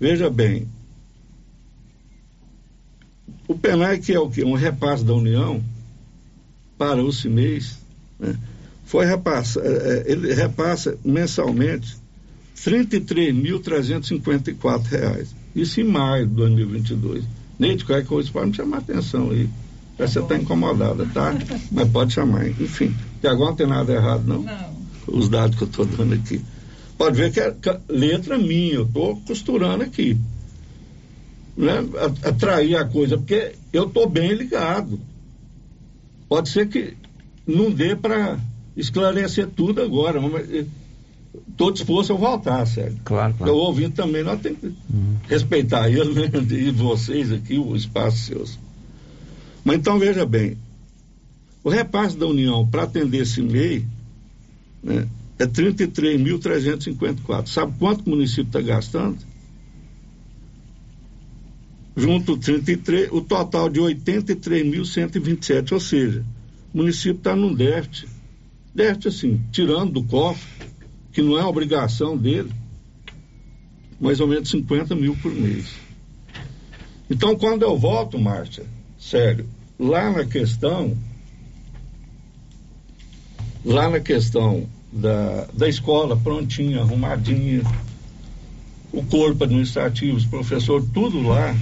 veja bem, o PENAI, que é o que? Um repasse da União para o CIMEIS, né? foi repassa, é, é ele repassa mensalmente R$ 33.354. Isso em maio de 2022. Neide, qualquer coisa pode me chamar a atenção aí. Você está incomodada, tá? Mas pode chamar, enfim. E agora não tem nada errado, não? Não. Os dados que eu estou dando aqui. Pode ver que é letra minha, eu estou costurando aqui. Né? Atrair a coisa, porque eu estou bem ligado. Pode ser que não dê para esclarecer tudo agora, mas estou disposto a voltar, sério. Claro, claro. Eu ouvindo também, nós temos que uhum. respeitar ele, né? E vocês aqui, o espaço seus. Mas então veja bem, o repasse da União para atender esse MEI né, é 33.354. Sabe quanto o município está gastando? Junto 33, o total de 83.127, ou seja, o município está num déficit. Déficit assim, tirando do cofre, que não é obrigação dele, mais ou menos 50 mil por mês. Então, quando eu volto, Márcia, sério, lá na questão, lá na questão da, da escola prontinha, arrumadinha, o corpo administrativo, os professores, tudo lá,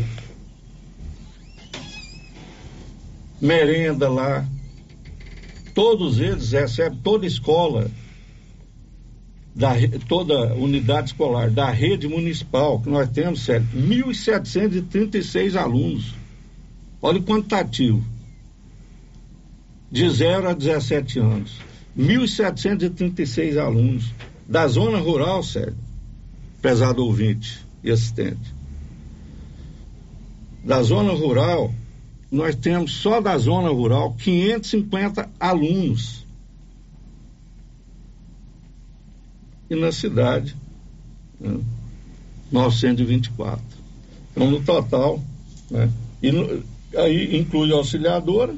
merenda lá, todos eles recebem toda escola, da, toda unidade escolar da rede municipal, que nós temos, sério, 1.736 alunos Olha o quantitativo. De 0 a 17 anos. 1.736 alunos. Da zona rural, Sérgio, pesado ouvinte e assistente. Da zona rural, nós temos só da zona rural 550 alunos. E na cidade, né, 924. Então, no total, né, e no, aí inclui auxiliadora,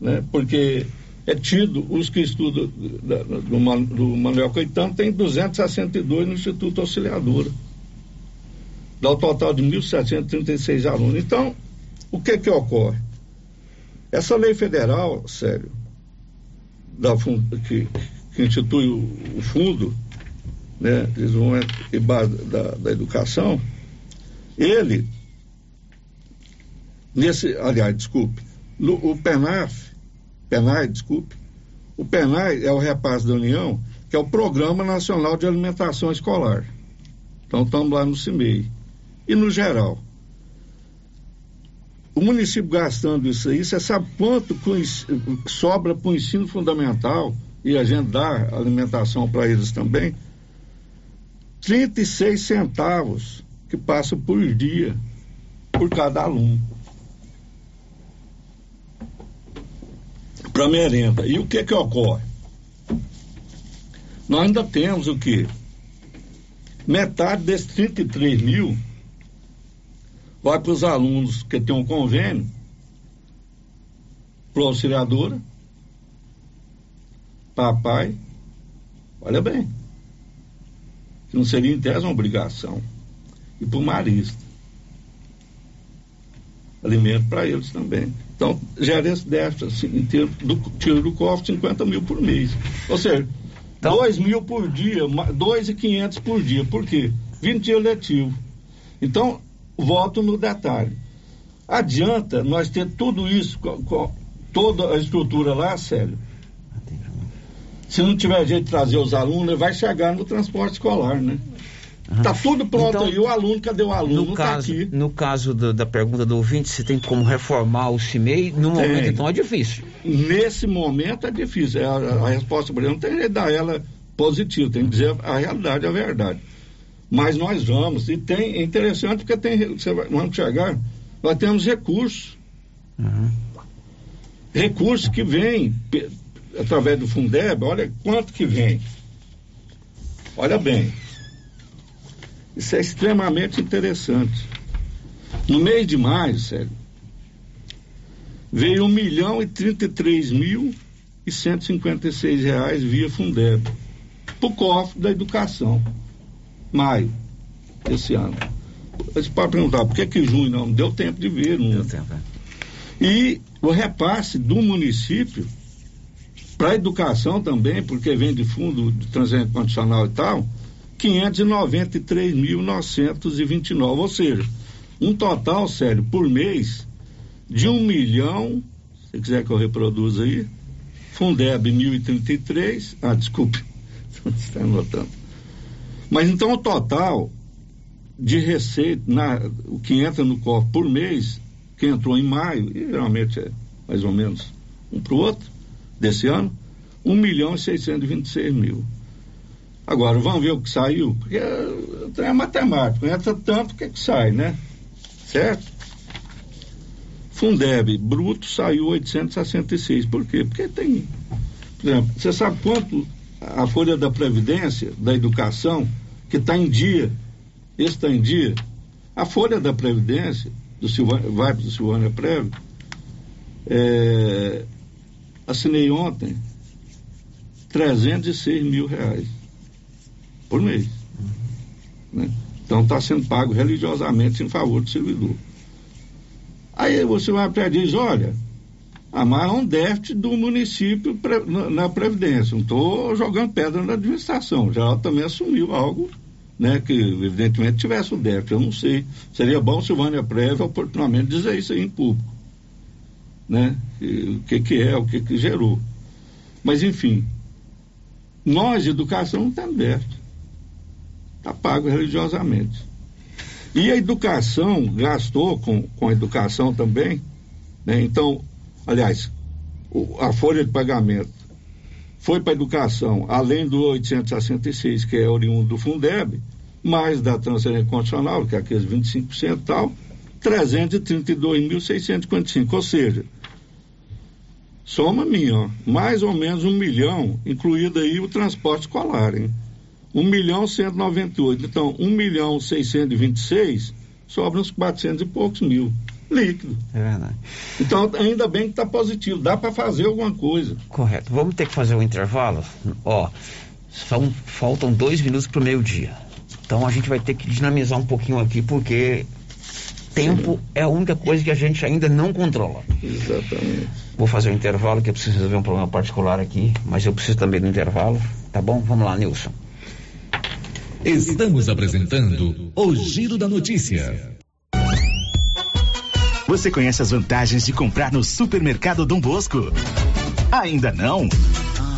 né? Porque é tido, os que estudam da, do, do Manuel Caetano tem 262 no Instituto Auxiliadora. Dá o total de 1.736 alunos. Então, o que que ocorre? Essa lei federal, sério, da, que, que institui o, o fundo né, de desenvolvimento e base da, da educação, ele Nesse, aliás, desculpe, no, o PENAF, PENAI, desculpe, o PENAI é o repasse da União, que é o Programa Nacional de Alimentação Escolar. Então estamos lá no CIMEI. E no geral, o município gastando isso aí, você sabe quanto sobra para o ensino fundamental e a gente dá alimentação para eles também? 36 centavos que passa por dia por cada aluno. Para merenda. E o que que ocorre? Nós ainda temos o que? Metade desses 33 mil vai para os alunos que têm um convênio, para auxiliadora, papai, olha bem, não seria em tese uma obrigação, e para o marista. Alimento para eles também. Então, gera esse déficit, assim, em termos do tiro do cofre, 50 mil por mês. Ou seja, então, 2 mil por dia, 2.500 por dia. Por quê? 20 dias letivo. Então, volto no detalhe. Adianta nós ter tudo isso, toda a estrutura lá, Célio? Se não tiver jeito de trazer os alunos, vai chegar no transporte escolar, né? Está tudo pronto então, aí. O aluno, cadê o aluno? No, tá caso, tá no caso do, da pergunta do ouvinte, se tem como reformar o CIMEI, no tem. momento então é difícil. Nesse momento é difícil. É a, a, resposta ele não tem que dar ela positiva, tem que dizer a realidade, a verdade. Mas nós vamos, e tem, é interessante porque tem, você vai, vamos chegar, nós temos recursos. Uhum. Recursos que vêm através do Fundeb, olha quanto que vem. Olha bem, isso é extremamente interessante. No mês de maio, sério, veio 1 milhão e 33 mil e 156 reais via Fundeb para o cofre da educação. Maio desse ano. Você pode perguntar, por que, que junho não? Deu tempo de ver. Não... Deu tempo, é. E o repasse do município para educação também, porque vem de fundo de transição condicional e tal, 593.929, ou seja, um total, sério, por mês, de um milhão, se quiser que eu reproduza aí, Fundeb 1033, ah, desculpe, está anotando. Mas então o total de receita, na, o que entra no cofre por mês, que entrou em maio, e geralmente é mais ou menos um para o outro, desse ano, 1 milhão e 626 mil. Agora, vamos ver o que saiu, porque é matemático, entra tanto que, é que sai, né? Certo? Fundeb, bruto, saiu 866. Por quê? Porque tem. Por exemplo, você sabe quanto a folha da Previdência, da educação, que está em dia, esse está em dia, a folha da Previdência, do Silvânia, vai para o Silvânia Prev, é, assinei ontem 306 mil reais por mês. Né? Então está sendo pago religiosamente em favor do servidor. Aí você vai para diz, olha, amarra um déficit do município na Previdência. Não estou jogando pedra na administração. Geral também assumiu algo né, que evidentemente tivesse o déficit. Eu não sei. Seria bom Silvânia Prévia oportunamente dizer isso aí em público. Né? o que, que é, o que, que gerou. Mas enfim, nós de educação não temos déficit está pago religiosamente. E a educação gastou com, com a educação também, né? Então, aliás, o, a folha de pagamento foi para a educação, além do 866, que é oriundo do Fundeb, mais da transferência condicional, que é aqueles 25% e tal, 332.655, ou seja, soma minha, ó, mais ou menos um milhão, incluído aí o transporte escolar, hein? 1 milhão 198. Então, 1 milhão 626, sobra uns 400 e poucos mil. Líquido. É verdade. Então, ainda bem que está positivo. Dá para fazer alguma coisa. Correto. Vamos ter que fazer um intervalo? Ó, são, faltam dois minutos para o meio-dia. Então, a gente vai ter que dinamizar um pouquinho aqui, porque tempo Sim. é a única coisa que a gente ainda não controla. Exatamente. Vou fazer um intervalo, que eu preciso resolver um problema particular aqui, mas eu preciso também do intervalo. Tá bom? Vamos lá, Nilson. Estamos apresentando o Giro da Notícia. Você conhece as vantagens de comprar no Supermercado Dom Bosco? Ainda não?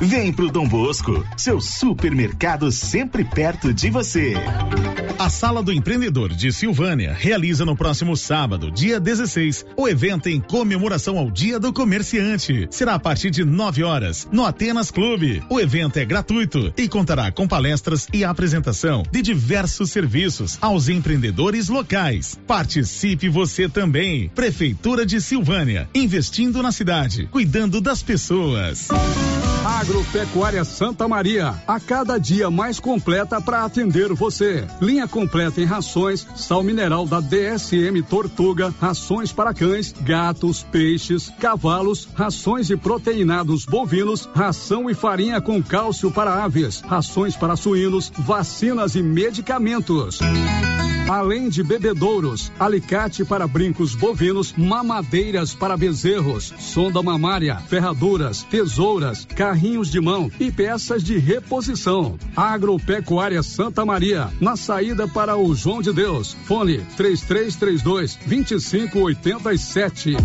Vem pro Dom Bosco, seu supermercado sempre perto de você. A Sala do Empreendedor de Silvânia realiza no próximo sábado, dia 16, o evento em comemoração ao Dia do Comerciante. Será a partir de 9 horas, no Atenas Clube. O evento é gratuito e contará com palestras e apresentação de diversos serviços aos empreendedores locais. Participe você também. Prefeitura de Silvânia, investindo na cidade, cuidando das pessoas. Agropecuária Santa Maria, a cada dia mais completa para atender você. Linha completa em rações, sal mineral da DSM Tortuga, rações para cães, gatos, peixes, cavalos, rações e proteinados bovinos, ração e farinha com cálcio para aves, rações para suínos, vacinas e medicamentos. Além de bebedouros, alicate para brincos bovinos, mamadeiras para bezerros, sonda mamária, ferraduras, tesouras, carrinhos de mão e peças de reposição. Agropecuária Santa Maria, na saída para o João de Deus. Fone 3332 2587.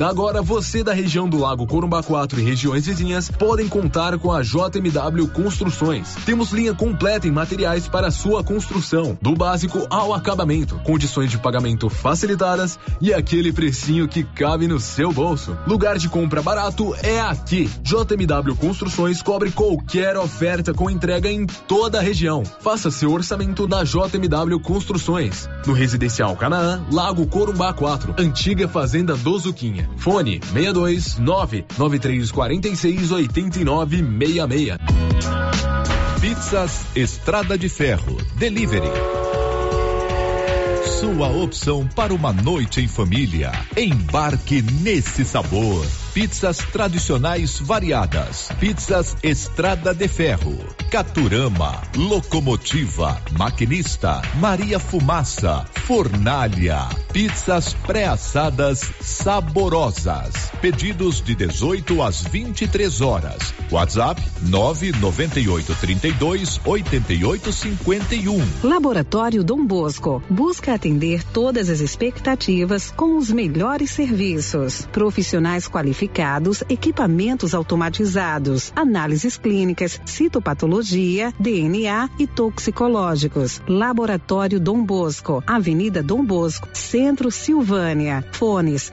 Agora você da região do Lago Corumbá 4 e regiões vizinhas podem contar com a JMW Construções. Temos linha completa em materiais para sua construção, do básico ao acabamento, condições de pagamento facilitadas e aquele precinho que cabe no seu bolso. Lugar de compra barato é aqui. JMW Construções cobre qualquer oferta com entrega em toda a região. Faça seu orçamento na JMW Construções. No Residencial Canaã, Lago Corumbá 4, Antiga Fazenda do Zuquinha. Fone 62 99346 8966. Pizzas Estrada de Ferro. Delivery. Sua opção para uma noite em família. Embarque nesse sabor. Pizzas tradicionais variadas. Pizzas Estrada de Ferro. Caturama. Locomotiva. Maquinista. Maria Fumaça. Fornalha. Pizzas pré-assadas saborosas. Pedidos de 18 às 23 horas. WhatsApp 998 32 88 51. Laboratório Dom Bosco busca atender todas as expectativas com os melhores serviços. Profissionais qualificados, equipamentos automatizados, análises clínicas, citopatologia, DNA e toxicológicos. Laboratório Dom Bosco, Avenida Dom Bosco, Centro Silvânia. Fones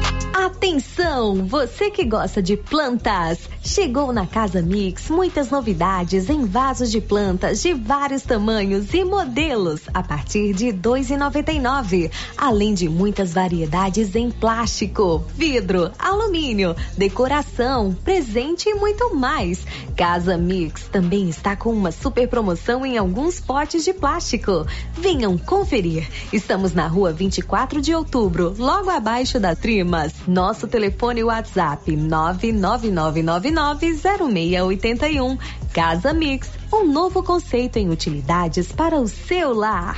Atenção, você que gosta de plantas, chegou na Casa Mix muitas novidades em vasos de plantas de vários tamanhos e modelos a partir de 2,99, além de muitas variedades em plástico, vidro, alumínio, decoração, presente e muito mais. Casa Mix também está com uma super promoção em alguns potes de plástico. Venham conferir. Estamos na Rua 24 de Outubro, logo abaixo da Trimas. Nosso telefone WhatsApp 999990681. Casa Mix, um novo conceito em utilidades para o seu lar.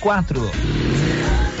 Se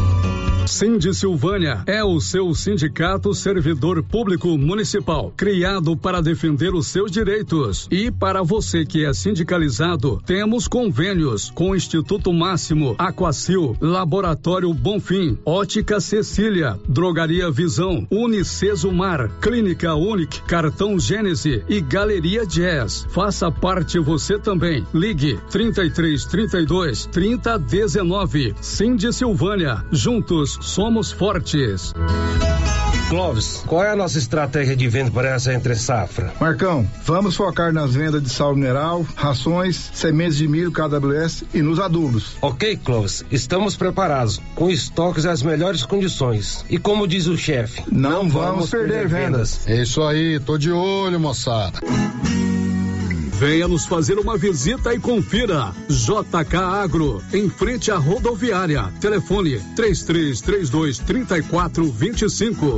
Cindy Silvânia é o seu sindicato servidor público municipal, criado para defender os seus direitos. E para você que é sindicalizado, temos convênios com o Instituto Máximo, Aquacil, Laboratório Bonfim, Ótica Cecília, Drogaria Visão, Unicesumar, Clínica Unic, Cartão Gênese e Galeria Jazz. Faça parte você também. Ligue 33 32 30 19. Cindy Silvânia. Juntos somos fortes. Clóvis, qual é a nossa estratégia de venda para essa entre safra? Marcão, vamos focar nas vendas de sal mineral, rações, sementes de milho KWS e nos adubos. Ok, Clóvis, estamos preparados, com estoques às melhores condições. E como diz o chefe, não, não, vamos, vamos perder, perder vendas. vendas. É isso aí, tô de olho, moçada. Venha nos fazer uma visita e confira. JK Agro, em frente à rodoviária. Telefone 3332 3425.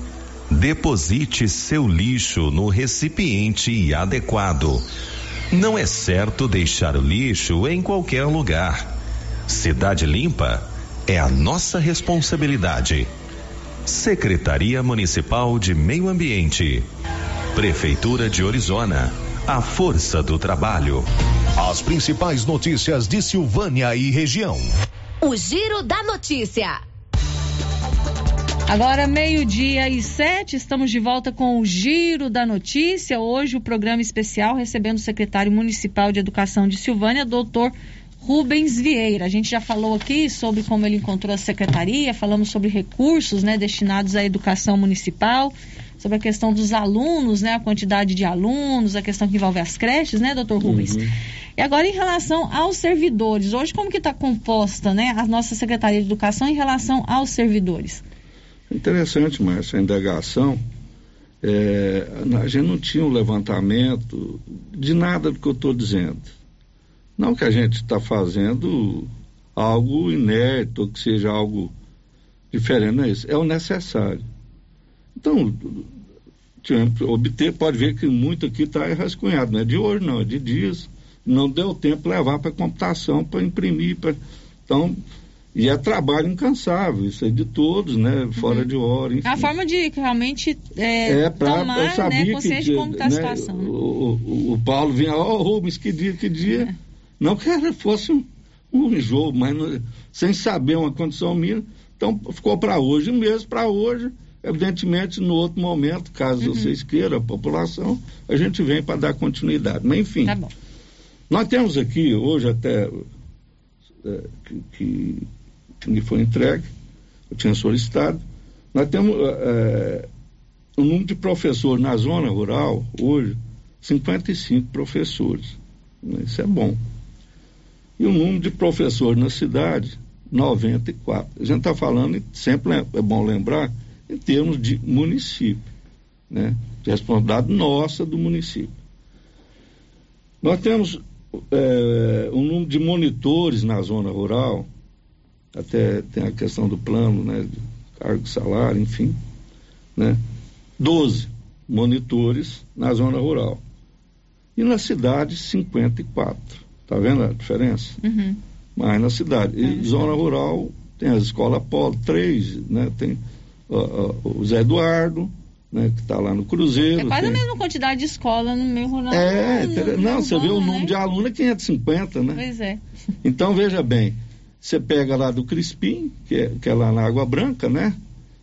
Deposite seu lixo no recipiente adequado. Não é certo deixar o lixo em qualquer lugar. Cidade Limpa é a nossa responsabilidade. Secretaria Municipal de Meio Ambiente. Prefeitura de Orizona. A força do trabalho. As principais notícias de Silvânia e região. O Giro da Notícia. Agora, meio-dia e sete, estamos de volta com o Giro da Notícia. Hoje, o programa especial recebendo o secretário municipal de Educação de Silvânia, doutor Rubens Vieira. A gente já falou aqui sobre como ele encontrou a secretaria, falamos sobre recursos né, destinados à educação municipal, sobre a questão dos alunos, né, a quantidade de alunos, a questão que envolve as creches, né, doutor Rubens? Uhum. E agora, em relação aos servidores, hoje como que está composta né, a nossa Secretaria de Educação em relação aos servidores? Interessante, Márcio, a indagação. É, a gente não tinha um levantamento de nada do que eu estou dizendo. Não que a gente está fazendo algo inédito, que seja algo diferente, não é isso. É o necessário. Então, obter, pode ver que muito aqui está rascunhado, não é de hoje, não, é de dias. Não deu tempo levar para computação, para imprimir. Pra... Então, e é trabalho incansável, isso é de todos, né? Fora uhum. de hora. Enfim. A forma de realmente é, é pra, tomar né, consciência de como está a situação. Né? O, o, o, Paulo vinha, ó, oh, Rubens, que dia, que dia. É. Não que era, fosse um, um jogo, mas não, sem saber uma condição mínima. Então ficou para hoje mesmo, para hoje. Evidentemente, no outro momento, caso uhum. vocês queiram, a população, a gente vem para dar continuidade. Mas enfim. Tá nós temos aqui, hoje até, é, que, que me foi entregue, eu tinha solicitado. Nós temos é, um número de professores na zona rural, hoje, 55 professores. Isso é bom. E o número de professores na cidade, 94. A gente está falando, sempre é bom lembrar, em termos de município, né? De responsabilidade nossa do município. Nós temos é, um número de monitores na zona rural, até tem a questão do plano, né, de cargo, salário, enfim, né, 12 monitores na zona rural. E na cidade, 54. Tá vendo a diferença? Uhum. mais na cidade. E é. zona rural tem as escolas Polo, três, né? Tem o Zé Eduardo, né? Que está lá no Cruzeiro. É quase tem... a mesma quantidade de escola no meio rural. É, no, no, não, você vê o número né? de alunos é 550, né? Pois é. Então, veja bem, você pega lá do Crispim, que é, que é lá na Água Branca, né?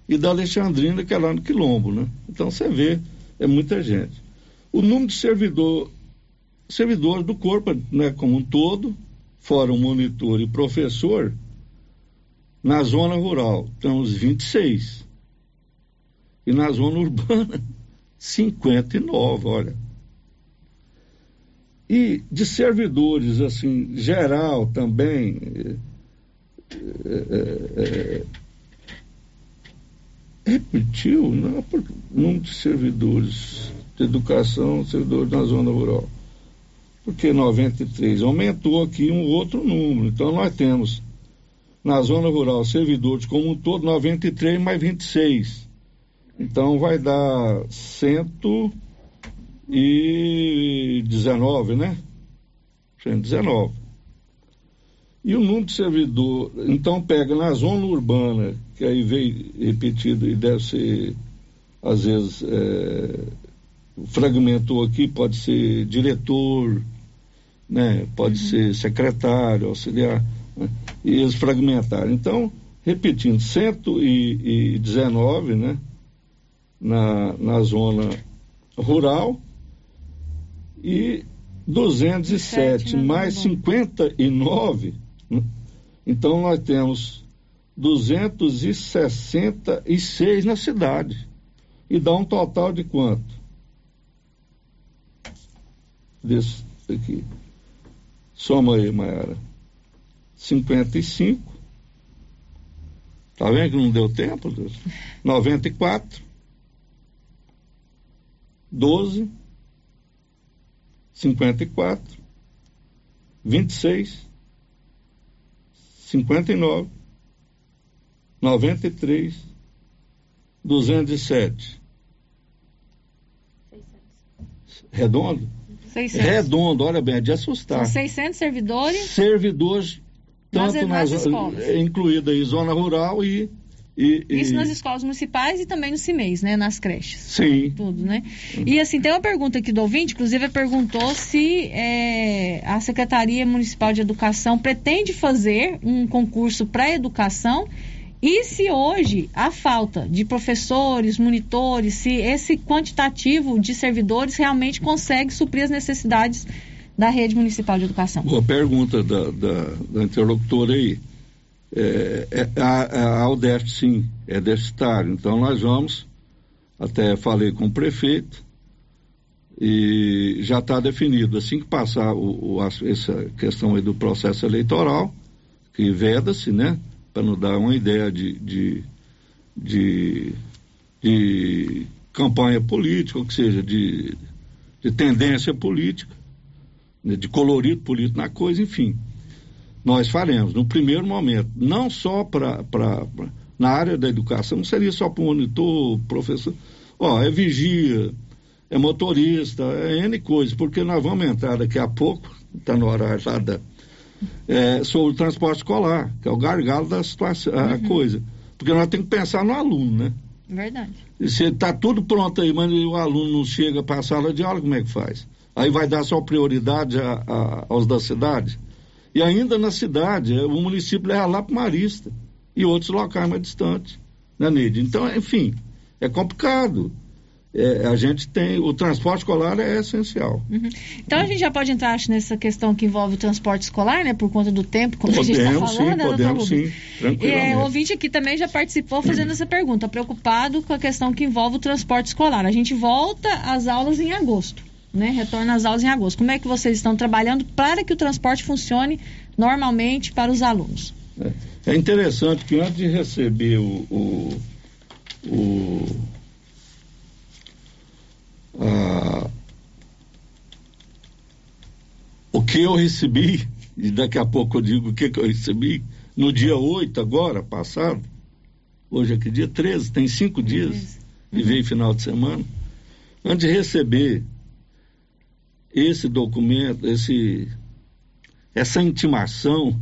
E da Alexandrina, que é lá no Quilombo, né? Então, você vê, é muita gente. O número de servidor, servidores do corpo, né, como um todo, fora o monitor e professor, na zona rural, temos 26. E na zona urbana, 59, olha. E de servidores, assim, geral também, é, é, é, repetiu, não, porque número de servidores de educação, servidores na zona rural. Porque 93 aumentou aqui um outro número. Então nós temos na zona rural servidores como um todo 93 mais 26. Então vai dar 119, né? 119. E o número de servidor, então pega na zona urbana, que aí veio repetido e deve ser, às vezes, é, fragmentou aqui, pode ser diretor, né? pode uhum. ser secretário, auxiliar, né? e eles fragmentaram. Então, repetindo, 119 né? na, na zona rural e 207 né, mais 59, né? Então nós temos 266 na cidade. E dá um total de quanto? desse aqui. Soma aí, Mayara. 55. Tá vendo que não deu tempo, Deus? 94. 12. 54. 26. 59. 93. 207. Redondo? 600. Redondo, olha bem, é de assustar. São 600 servidores? Servidores, tanto nas, nas escolas. É, incluída aí zona rural e, e, Isso e... nas escolas municipais e também no CIMEIs, né? Nas creches. Sim. Tudo, né? E assim, tem uma pergunta aqui do ouvinte, inclusive perguntou se é, a Secretaria Municipal de Educação pretende fazer um concurso para educação e se hoje a falta de professores, monitores, se esse quantitativo de servidores realmente consegue suprir as necessidades da rede municipal de educação? Boa pergunta da, da, da interlocutora aí. É, é, a, a UDESC, sim, é deficitário. Então, nós vamos, até falei com o prefeito, e já está definido. Assim que passar o, o, essa questão aí do processo eleitoral, que veda-se, né? para nos dar uma ideia de, de, de, de campanha política, ou que seja, de, de tendência política, né, de colorido político na coisa, enfim. Nós faremos, no primeiro momento, não só para na área da educação, não seria só para o monitor, professor. Ó, é vigia, é motorista, é N coisas, porque nós vamos entrar daqui a pouco, está no horário já da é, sobre o transporte escolar, que é o gargalo da situação, uhum. a coisa. Porque nós temos que pensar no aluno, né? Verdade. Se está tudo pronto aí, mas o aluno não chega para a sala de aula, como é que faz? Aí vai dar só prioridade a, a, aos da cidade? E ainda na cidade, é, o município leva lá para Marista e outros locais mais distantes, né, Neide? Então, enfim, é complicado é, a gente tem o transporte escolar é essencial. Uhum. Então a gente já pode entrar acho, nessa questão que envolve o transporte escolar, né? Por conta do tempo, como podemos, a gente está falando, sim, né, podemos, sim, tranquilamente. É, o ouvinte aqui também já participou fazendo essa pergunta, preocupado com a questão que envolve o transporte escolar. A gente volta às aulas em agosto, né? Retorna às aulas em agosto. Como é que vocês estão trabalhando para que o transporte funcione normalmente para os alunos? É, é interessante que antes de receber o, o, o ah, o que eu recebi, e daqui a pouco eu digo o que, que eu recebi, no dia 8 agora, passado, hoje é que dia 13, tem cinco dias, uhum. e veio final de semana, antes de receber esse documento, esse, essa intimação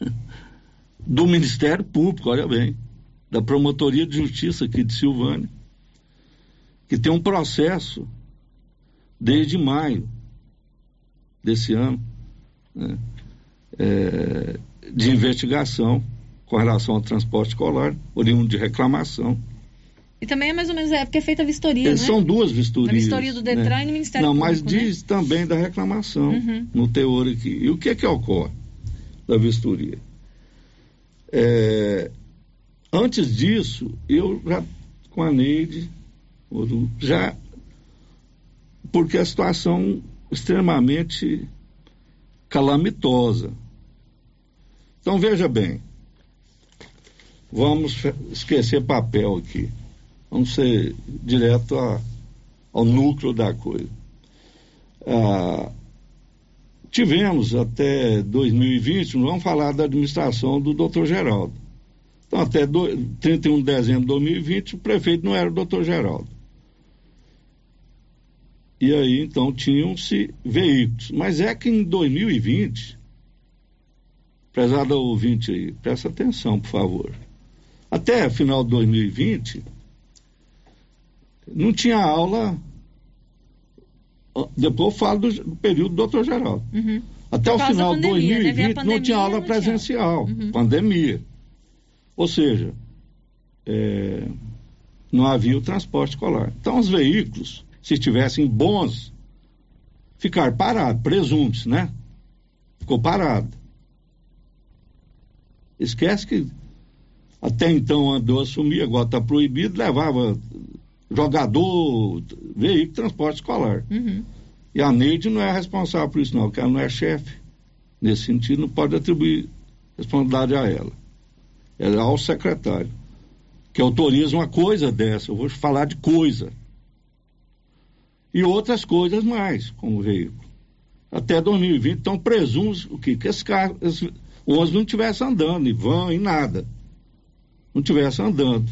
do Ministério Público, olha bem, da Promotoria de Justiça aqui de Silvânia, que tem um processo desde maio desse ano né, é, de investigação com relação ao transporte escolar, oriundo de reclamação. E também é mais ou menos a época que é feita a vistoria, Eles né? São duas vistorias. A vistoria do Detran né? e do Ministério Não, Público, mas diz também da reclamação Uhum. no teor aqui. E o que é que ocorre da vistoria? É, antes disso, eu já, com a Neide, já, porque a situação extremamente calamitosa. Então, veja bem, vamos esquecer papel aqui. Vamos ser direto a- ao núcleo da coisa. Ah, tivemos até 2020, não vamos falar da administração do doutor Geraldo. Então, até do, 31 de dezembro de 2020, o prefeito não era o doutor Geraldo. E aí, então, tinham-se veículos. Mas é que em 2020, prezado ouvinte aí, presta atenção, por favor. Até final de 2020, não tinha aula. Depois eu falo do, do período do doutor Geraldo. Uhum. Até o final de pandemia, né? Veio a 2020 não tinha aula não tinha. presencial, Uhum. pandemia. Ou seja, é, não havia o transporte escolar. Então, os veículos, se estivessem bons, ficar parado, presuntos, né? Ficou parado. Esquece que até então andou a assumir, agora está proibido, levava jogador, veículo, transporte escolar. Uhum. E a Neide não é responsável por isso, não, porque ela não é chefe. Nesse sentido, não pode atribuir responsabilidade a ela. É ao secretário, que autoriza uma coisa dessa. Eu vou falar de coisa. E outras coisas mais, como veículo. Até 2020, então presumo o quê? que esse carro, esse ônibus não estivesse andando, e vão, e nada. Não estivesse andando.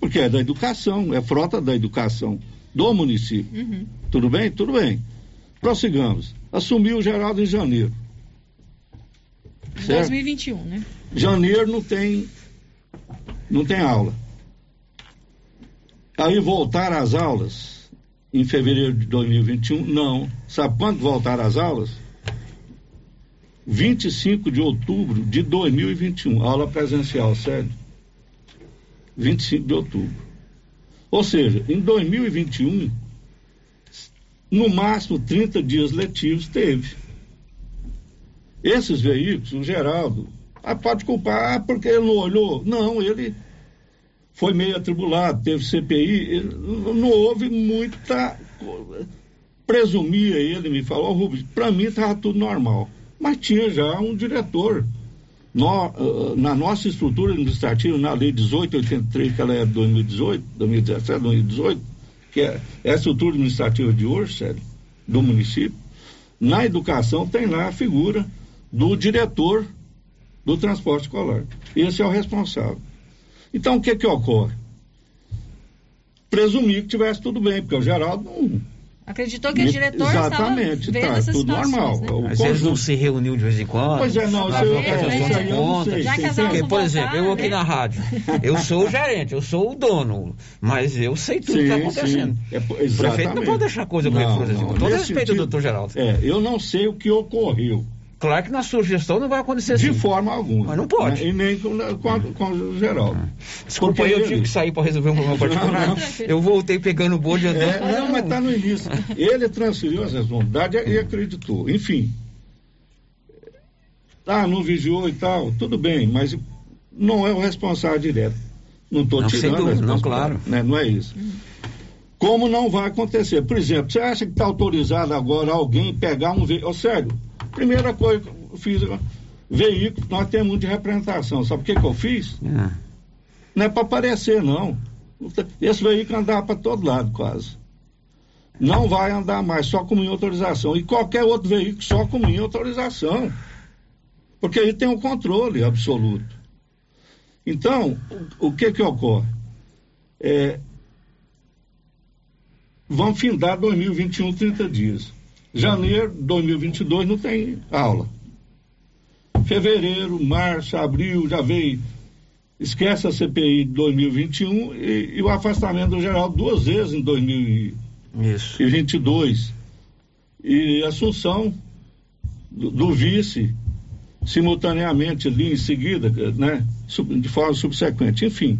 Porque é da educação, é frota da educação do município. Uhum. Tudo bem? Tudo bem. Prossigamos. Assumiu o Geraldo em janeiro. Certo? 2021, né? Janeiro não tem não tem aula. Aí voltar às aulas em fevereiro de 2021, não. Sabe quando voltar às aulas? 25 de outubro de 2021, aula presencial, sério. 25 de outubro. Ou seja, em 2021, no máximo 30 dias letivos teve. Esses veículos, o Geraldo, ah, pode culpar ah, porque ele não olhou. Não, ele foi meio atribulado, teve CPI, não houve muita. Presumia ele, me falou, Rubens, para mim estava tudo normal. Mas tinha já um diretor. Nó- ah, na nossa estrutura administrativa, na lei 1883, que ela é de 2018, 2017, 2018, que é, é a estrutura administrativa de hoje, sério, do município, na educação tem lá a figura do diretor do transporte escolar. Esse é o responsável. Então, o que que ocorre? Presumir que tivesse tudo bem, porque o Geraldo não. Acreditou que o diretor Exatamente, estava vendo tá, essas tudo normal. né? O Mas eles não se reuniam de vez em quando? Pois é, não, Pra isso eu- é, de contas. Já que Porque, por exemplo, eu aqui né? na rádio, eu sou o gerente, eu sou o dono, mas eu sei tudo que está acontecendo. É, o prefeito não pode deixar coisa com flores assim. Com todo respeito sentido- doutor Geraldo. É, eu não sei o que ocorreu. Claro que na sua gestão não vai acontecer De assim. forma alguma. Mas não pode. Né? E nem com, com, a- com o Geraldo. Desculpa, Porque aí, eu ele- tive que sair para resolver um problema particular. Não, não. Eu voltei pegando o bonde. eu- É, não, mas está no início. Ele transferiu as responsabilidades e acreditou. Enfim. Ah, não vigiou e tal, tudo bem, mas não é o responsável direto. Não estou Não, sem tirando a dúvida, não, claro. Né? Não é isso. Como não vai acontecer? Por exemplo, você acha que está autorizado agora alguém pegar um veículo? Sério, primeira coisa que eu fiz, veículo, nós temos muito de representação. Sabe o que, que eu fiz? É. Não é para aparecer, não. Esse veículo andava para todo lado, quase. Não vai andar mais, só com minha autorização. E qualquer outro veículo, só com minha autorização. Porque aí tem um controle absoluto. Então, o, o que que ocorre? É, vão findar 2021 30 dias. Janeiro de 2022 não tem aula. fevereiro, março, abril, já veio. Esquece a CPI de 2021 e, e o afastamento do geral duas vezes em 2022. E Assunção do, do vice simultaneamente ali em seguida, né, de forma subsequente. Enfim,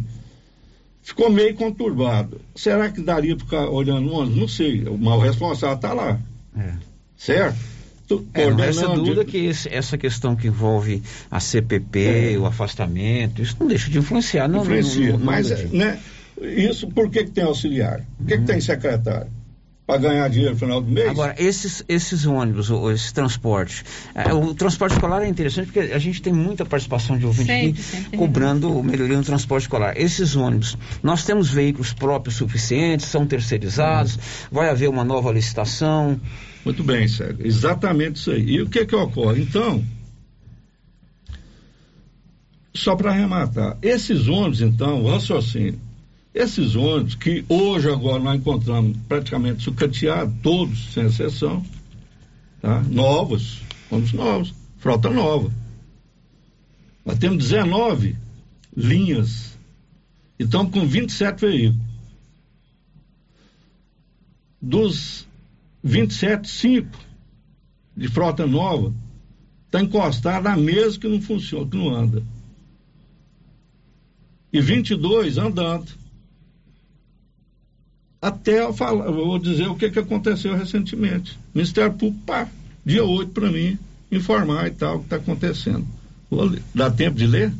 ficou meio conturbado. Será que daria para ficar olhando ônibus? Não sei. O mal responsável está lá. É. Certo? É, não resta dúvida que esse, essa questão que envolve a CPP, é. o afastamento, isso não deixa de influenciar. Não, Influencia, não, não, mas né, isso por que, que tem auxiliar? Por que, uhum. que tem secretário? Para ganhar dinheiro no final do mês. Agora, esses, esses ônibus, ou esse transporte, é, o transporte escolar é interessante porque a gente tem muita participação de ouvintes sempre, sempre cobrando melhoria no transporte escolar. Esses ônibus, nós temos veículos próprios suficientes, são terceirizados, uhum. vai haver uma nova licitação. Muito bem, Sérgio. Exatamente isso aí. E o que que ocorre? Então, só para arrematar, esses ônibus, então, o raciocínio, esses ônibus que hoje agora nós encontramos praticamente sucateados, todos, sem exceção, tá? novos, ônibus novos, frota nova. Nós temos 19 linhas e estamos com 27 veículos. Dos 27, 5 de frota nova está encostado na mesa que não funciona, que não anda. E 22 andando até eu, falar, vou dizer o que, que aconteceu recentemente. Ministério Público, pá, dia 8 para mim, informar e tal, o que está acontecendo. Dá tempo de ler?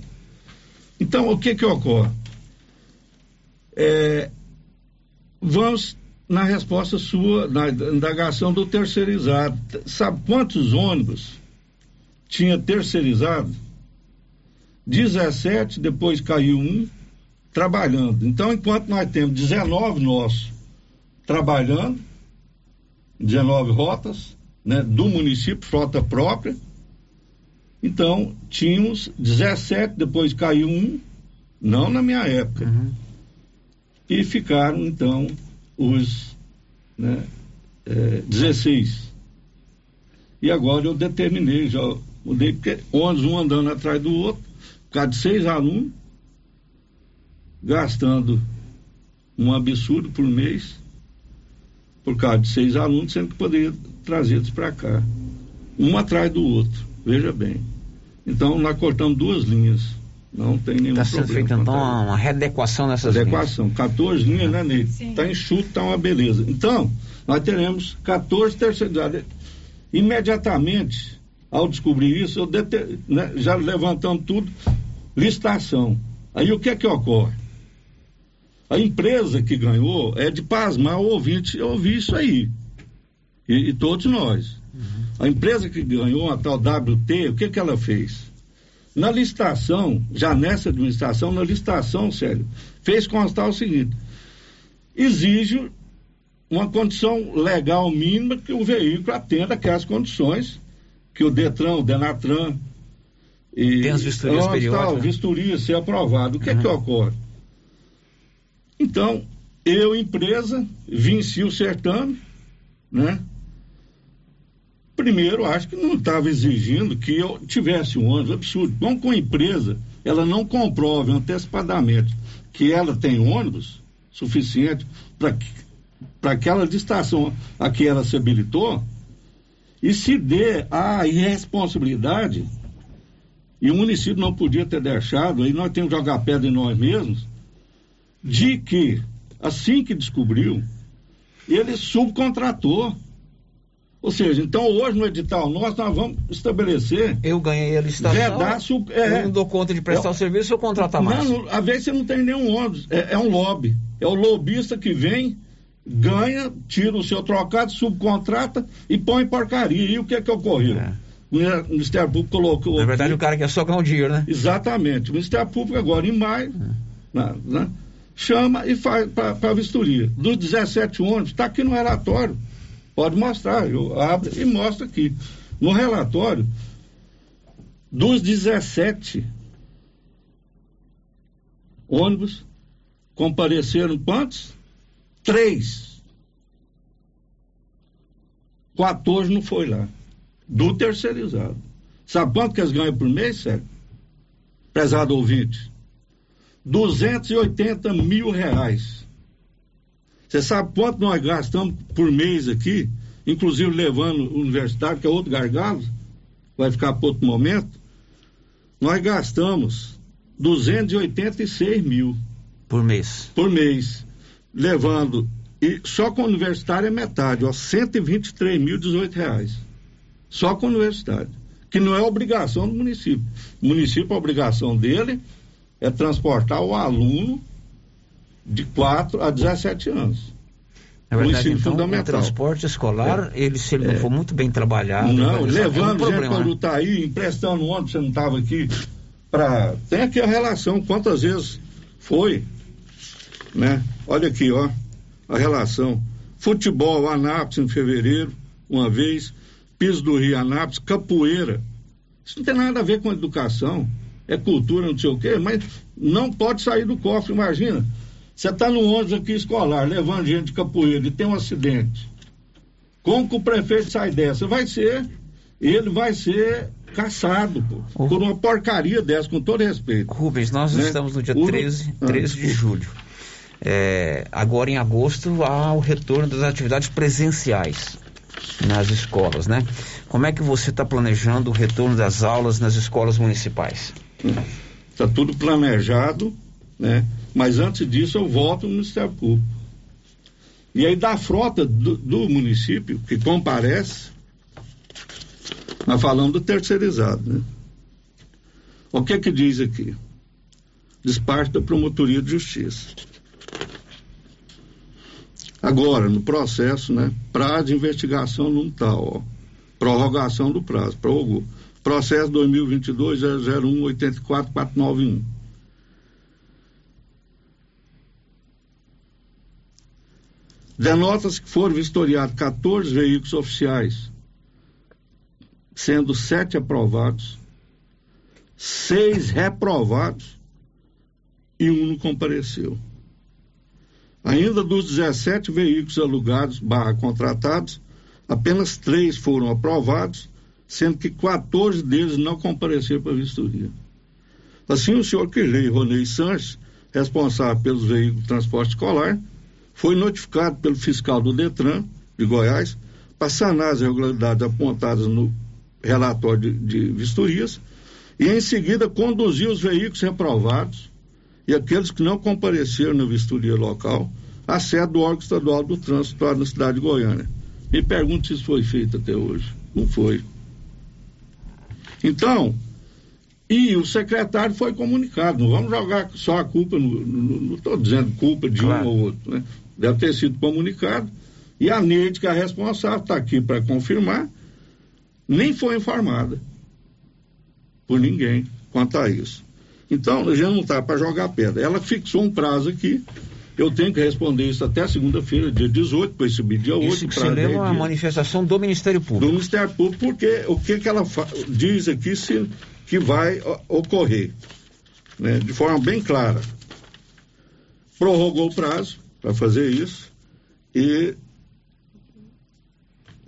Então, o que que ocorre? É, vamos na resposta sua, na indagação do terceirizado. Sabe quantos ônibus tinha terceirizado? 17, depois caiu um, trabalhando. Então, enquanto nós temos 19 nossos trabalhando, 19 rotas, né, do município, frota própria, então tínhamos 17, depois caiu um, não na minha época. Uhum. E ficaram, então, os né, é, 16. E agora eu determinei, já mudei, porque 11, um andando atrás do outro, por causa de seis alunos, gastando um absurdo por mês, por causa de seis alunos, sendo que poderia trazê-los para cá, um atrás do outro, veja bem. Então, nós cortamos duas linhas, não tem nenhum Está sendo feita então uma readequação nessas Adequação, linhas. 14 linhas, né, Ney? Está enxuto, está uma beleza. Então, nós teremos 14 terceirizados. Imediatamente, ao descobrir isso, eu deter, né, já levantando tudo, licitação. Aí o que é que ocorre? A empresa que ganhou é de pasmar o ouvinte ouvir isso aí. E, e todos nós. Uhum. A empresa que ganhou a tal WT, o que que ela fez? Na licitação, já nessa administração, na licitação, sério, fez constar o seguinte: exige uma condição legal mínima que o veículo atenda aquelas condições que o Detran, o Denatran e Tem as vistorias periódicas. Tal, né? vistoria ser aprovado. O que uhum. é que ocorre? Então, eu, empresa, venci o certame, né? Primeiro, acho que não estava exigindo que eu tivesse um ônibus absurdo. Como com a empresa, ela não comprove antecipadamente que ela tem ônibus suficiente para aquela estação a que ela se habilitou, e se dê a irresponsabilidade, e o município não podia ter deixado, aí nós temos que jogar pedra em nós mesmos, de que, assim que descobriu, ele subcontratou. Ou seja, então hoje no edital nós, nós vamos estabelecer. Eu ganhei a licitação. Vedar, sub, é, eu não dou conta de prestar é, o serviço, eu contrato mais. Não, às vezes você não tem nenhum ônibus. É, é, um lobby. É o lobista que vem, ganha, tira o seu trocado, subcontrata e põe porcaria. E o que é que ocorreu? É. O Ministério Público colocou. Na verdade, aqui, o cara quer só ganhar o dinheiro, né? Exatamente. O Ministério Público agora, em maio, é. na, na, chama e faz para vistoria. Dos 17 ônibus, está aqui no relatório. Pode mostrar, eu abro e mostro aqui. No relatório, dos 17 ônibus, compareceram quantos? Três. 14 não foi lá. Do terceirizado. Sabe quanto que eles ganham por mês, sério? Prezado ouvinte? 280 mil reais. Você sabe quanto nós gastamos por mês aqui, inclusive levando o universitário, que é outro gargalo, vai ficar para outro momento? Nós gastamos 286 mil. Por mês. Por mês. Levando, e só com o universitário é metade, ó, 123.018 reais. Só com o universitário. Que não é obrigação do município. O município, a obrigação dele é transportar o aluno de 4 a 17 anos. Na verdade, então, fundamental. o transporte escolar, é. ele, se ele não é. for muito bem trabalhado... Não, levando é um gente para lutar aí, emprestando ônibus, você não estava aqui, para... Tem aqui a relação, quantas vezes foi, né? Olha aqui, ó, a relação. Futebol, Anápolis, em fevereiro, uma vez, piso do Rio, Anápolis, capoeira. Isso não tem nada a ver com educação é cultura, não sei o quê, mas não pode sair do cofre, imagina. Você está no ônibus aqui escolar, levando gente de capoeira e tem um acidente. Como que o prefeito sai dessa? Vai ser, ele vai ser caçado pô, por uma porcaria dessa, com todo respeito. Rubens, nós né? estamos no dia o... 13, 13 ah. de julho. É, agora em agosto há o retorno das atividades presenciais nas escolas, né? Como é que você está planejando o retorno das aulas nas escolas municipais? Está tudo planejado, né? Mas antes disso eu volto no Ministério Público. E aí da frota do, do município que comparece, nós falamos do terceirizado, né? O que que diz aqui? Despacho da Promotoria de Justiça. Agora, no processo, né? Prazo de investigação não está, ó. Prorrogação do prazo, prorrogou. Processo 2022-001-84491. Denota-se que foram vistoriados 14 veículos oficiais, sendo sete aprovados, seis reprovados e um não compareceu. Ainda dos 17 veículos alugados barra contratados, apenas três foram aprovados sendo que 14 deles não compareceram para a vistoria. Assim, o senhor Kirley Ronei Sanches, responsável pelos veículos de transporte escolar, foi notificado pelo fiscal do Detran de Goiás para sanar as irregularidades apontadas no relatório de, de vistorias e, em seguida, conduziu os veículos reprovados e aqueles que não compareceram na vistoria local à sede do órgão estadual do trânsito na cidade de Goiânia. Me pergunto se isso foi feito até hoje. Não foi. Então, e o secretário foi comunicado. Não vamos jogar só a culpa, não estou dizendo culpa de claro. um ou outro, né? Deve ter sido comunicado. E a Neide, que é a responsável, está aqui para confirmar, nem foi informada por ninguém quanto a isso. Então, a gente não está para jogar pedra. Ela fixou um prazo aqui eu tenho que responder isso até segunda-feira, dia 18, depois subir dia 8. Isso que se leva uma manifestação do Ministério Público. Do Ministério Público, porque o que, que ela diz aqui se, que vai ocorrer, né, de forma bem clara. Prorrogou o prazo para fazer isso e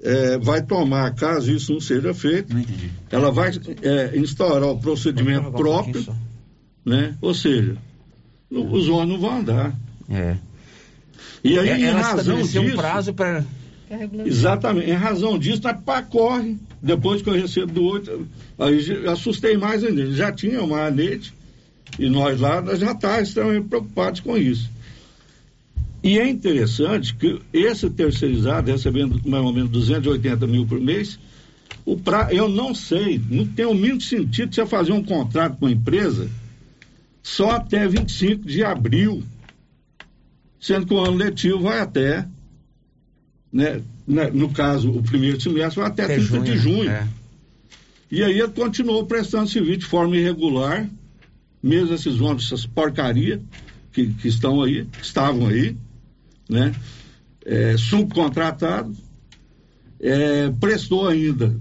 é, vai tomar, caso isso não seja feito, não ela vai é, instaurar o procedimento próprio, um né? ou seja, os ônibus não vão andar. É. E aí, é, em razão disso. um prazo para. Exatamente, em razão disso, tá, pá, corre. Depois que eu recebo do outro, aí assustei mais ainda. Já tinha uma anete e nós lá nós já estávamos tá extremamente preocupados com isso. E é interessante que esse terceirizado, recebendo mais ou menos 280 mil por mês, o pra, eu não sei, não tem o mínimo sentido você fazer um contrato com a empresa só até 25 de abril sendo que o ano letivo vai até, né, né no caso, o primeiro semestre vai até, até 30 junho, de junho. É. E aí ele continuou prestando serviço de forma irregular, mesmo esses ônibus, essas porcarias que, que estão aí, que estavam aí, né? É, subcontratado, é, prestou ainda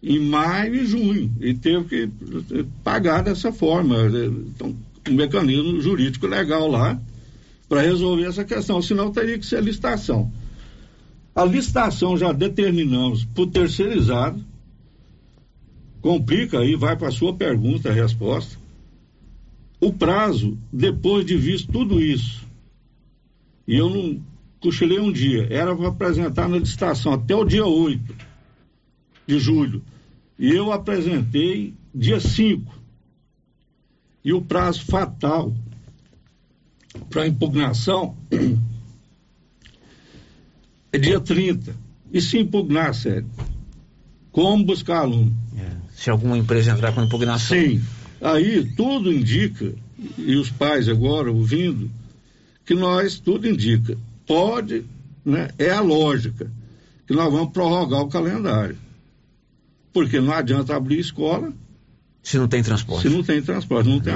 em maio e junho e teve que pagar dessa forma. Então, um mecanismo jurídico legal lá para resolver essa questão, senão teria que ser licitação. A licitação já determinamos por terceirizado, complica aí, vai para a sua pergunta, a resposta. O prazo, depois de visto tudo isso, e eu não cochilei um dia, era para apresentar na licitação até o dia 8 de julho. E eu apresentei dia 5. E o prazo fatal para impugnação é dia 30. E se impugnar, sério? Como buscar aluno? É. Se alguma empresa entrar com impugnação. Sim. Aí tudo indica, e os pais agora ouvindo, que nós, tudo indica, pode, né, é a lógica, que nós vamos prorrogar o calendário. Porque não adianta abrir escola. Se não tem transporte. Se não tem transporte, não tem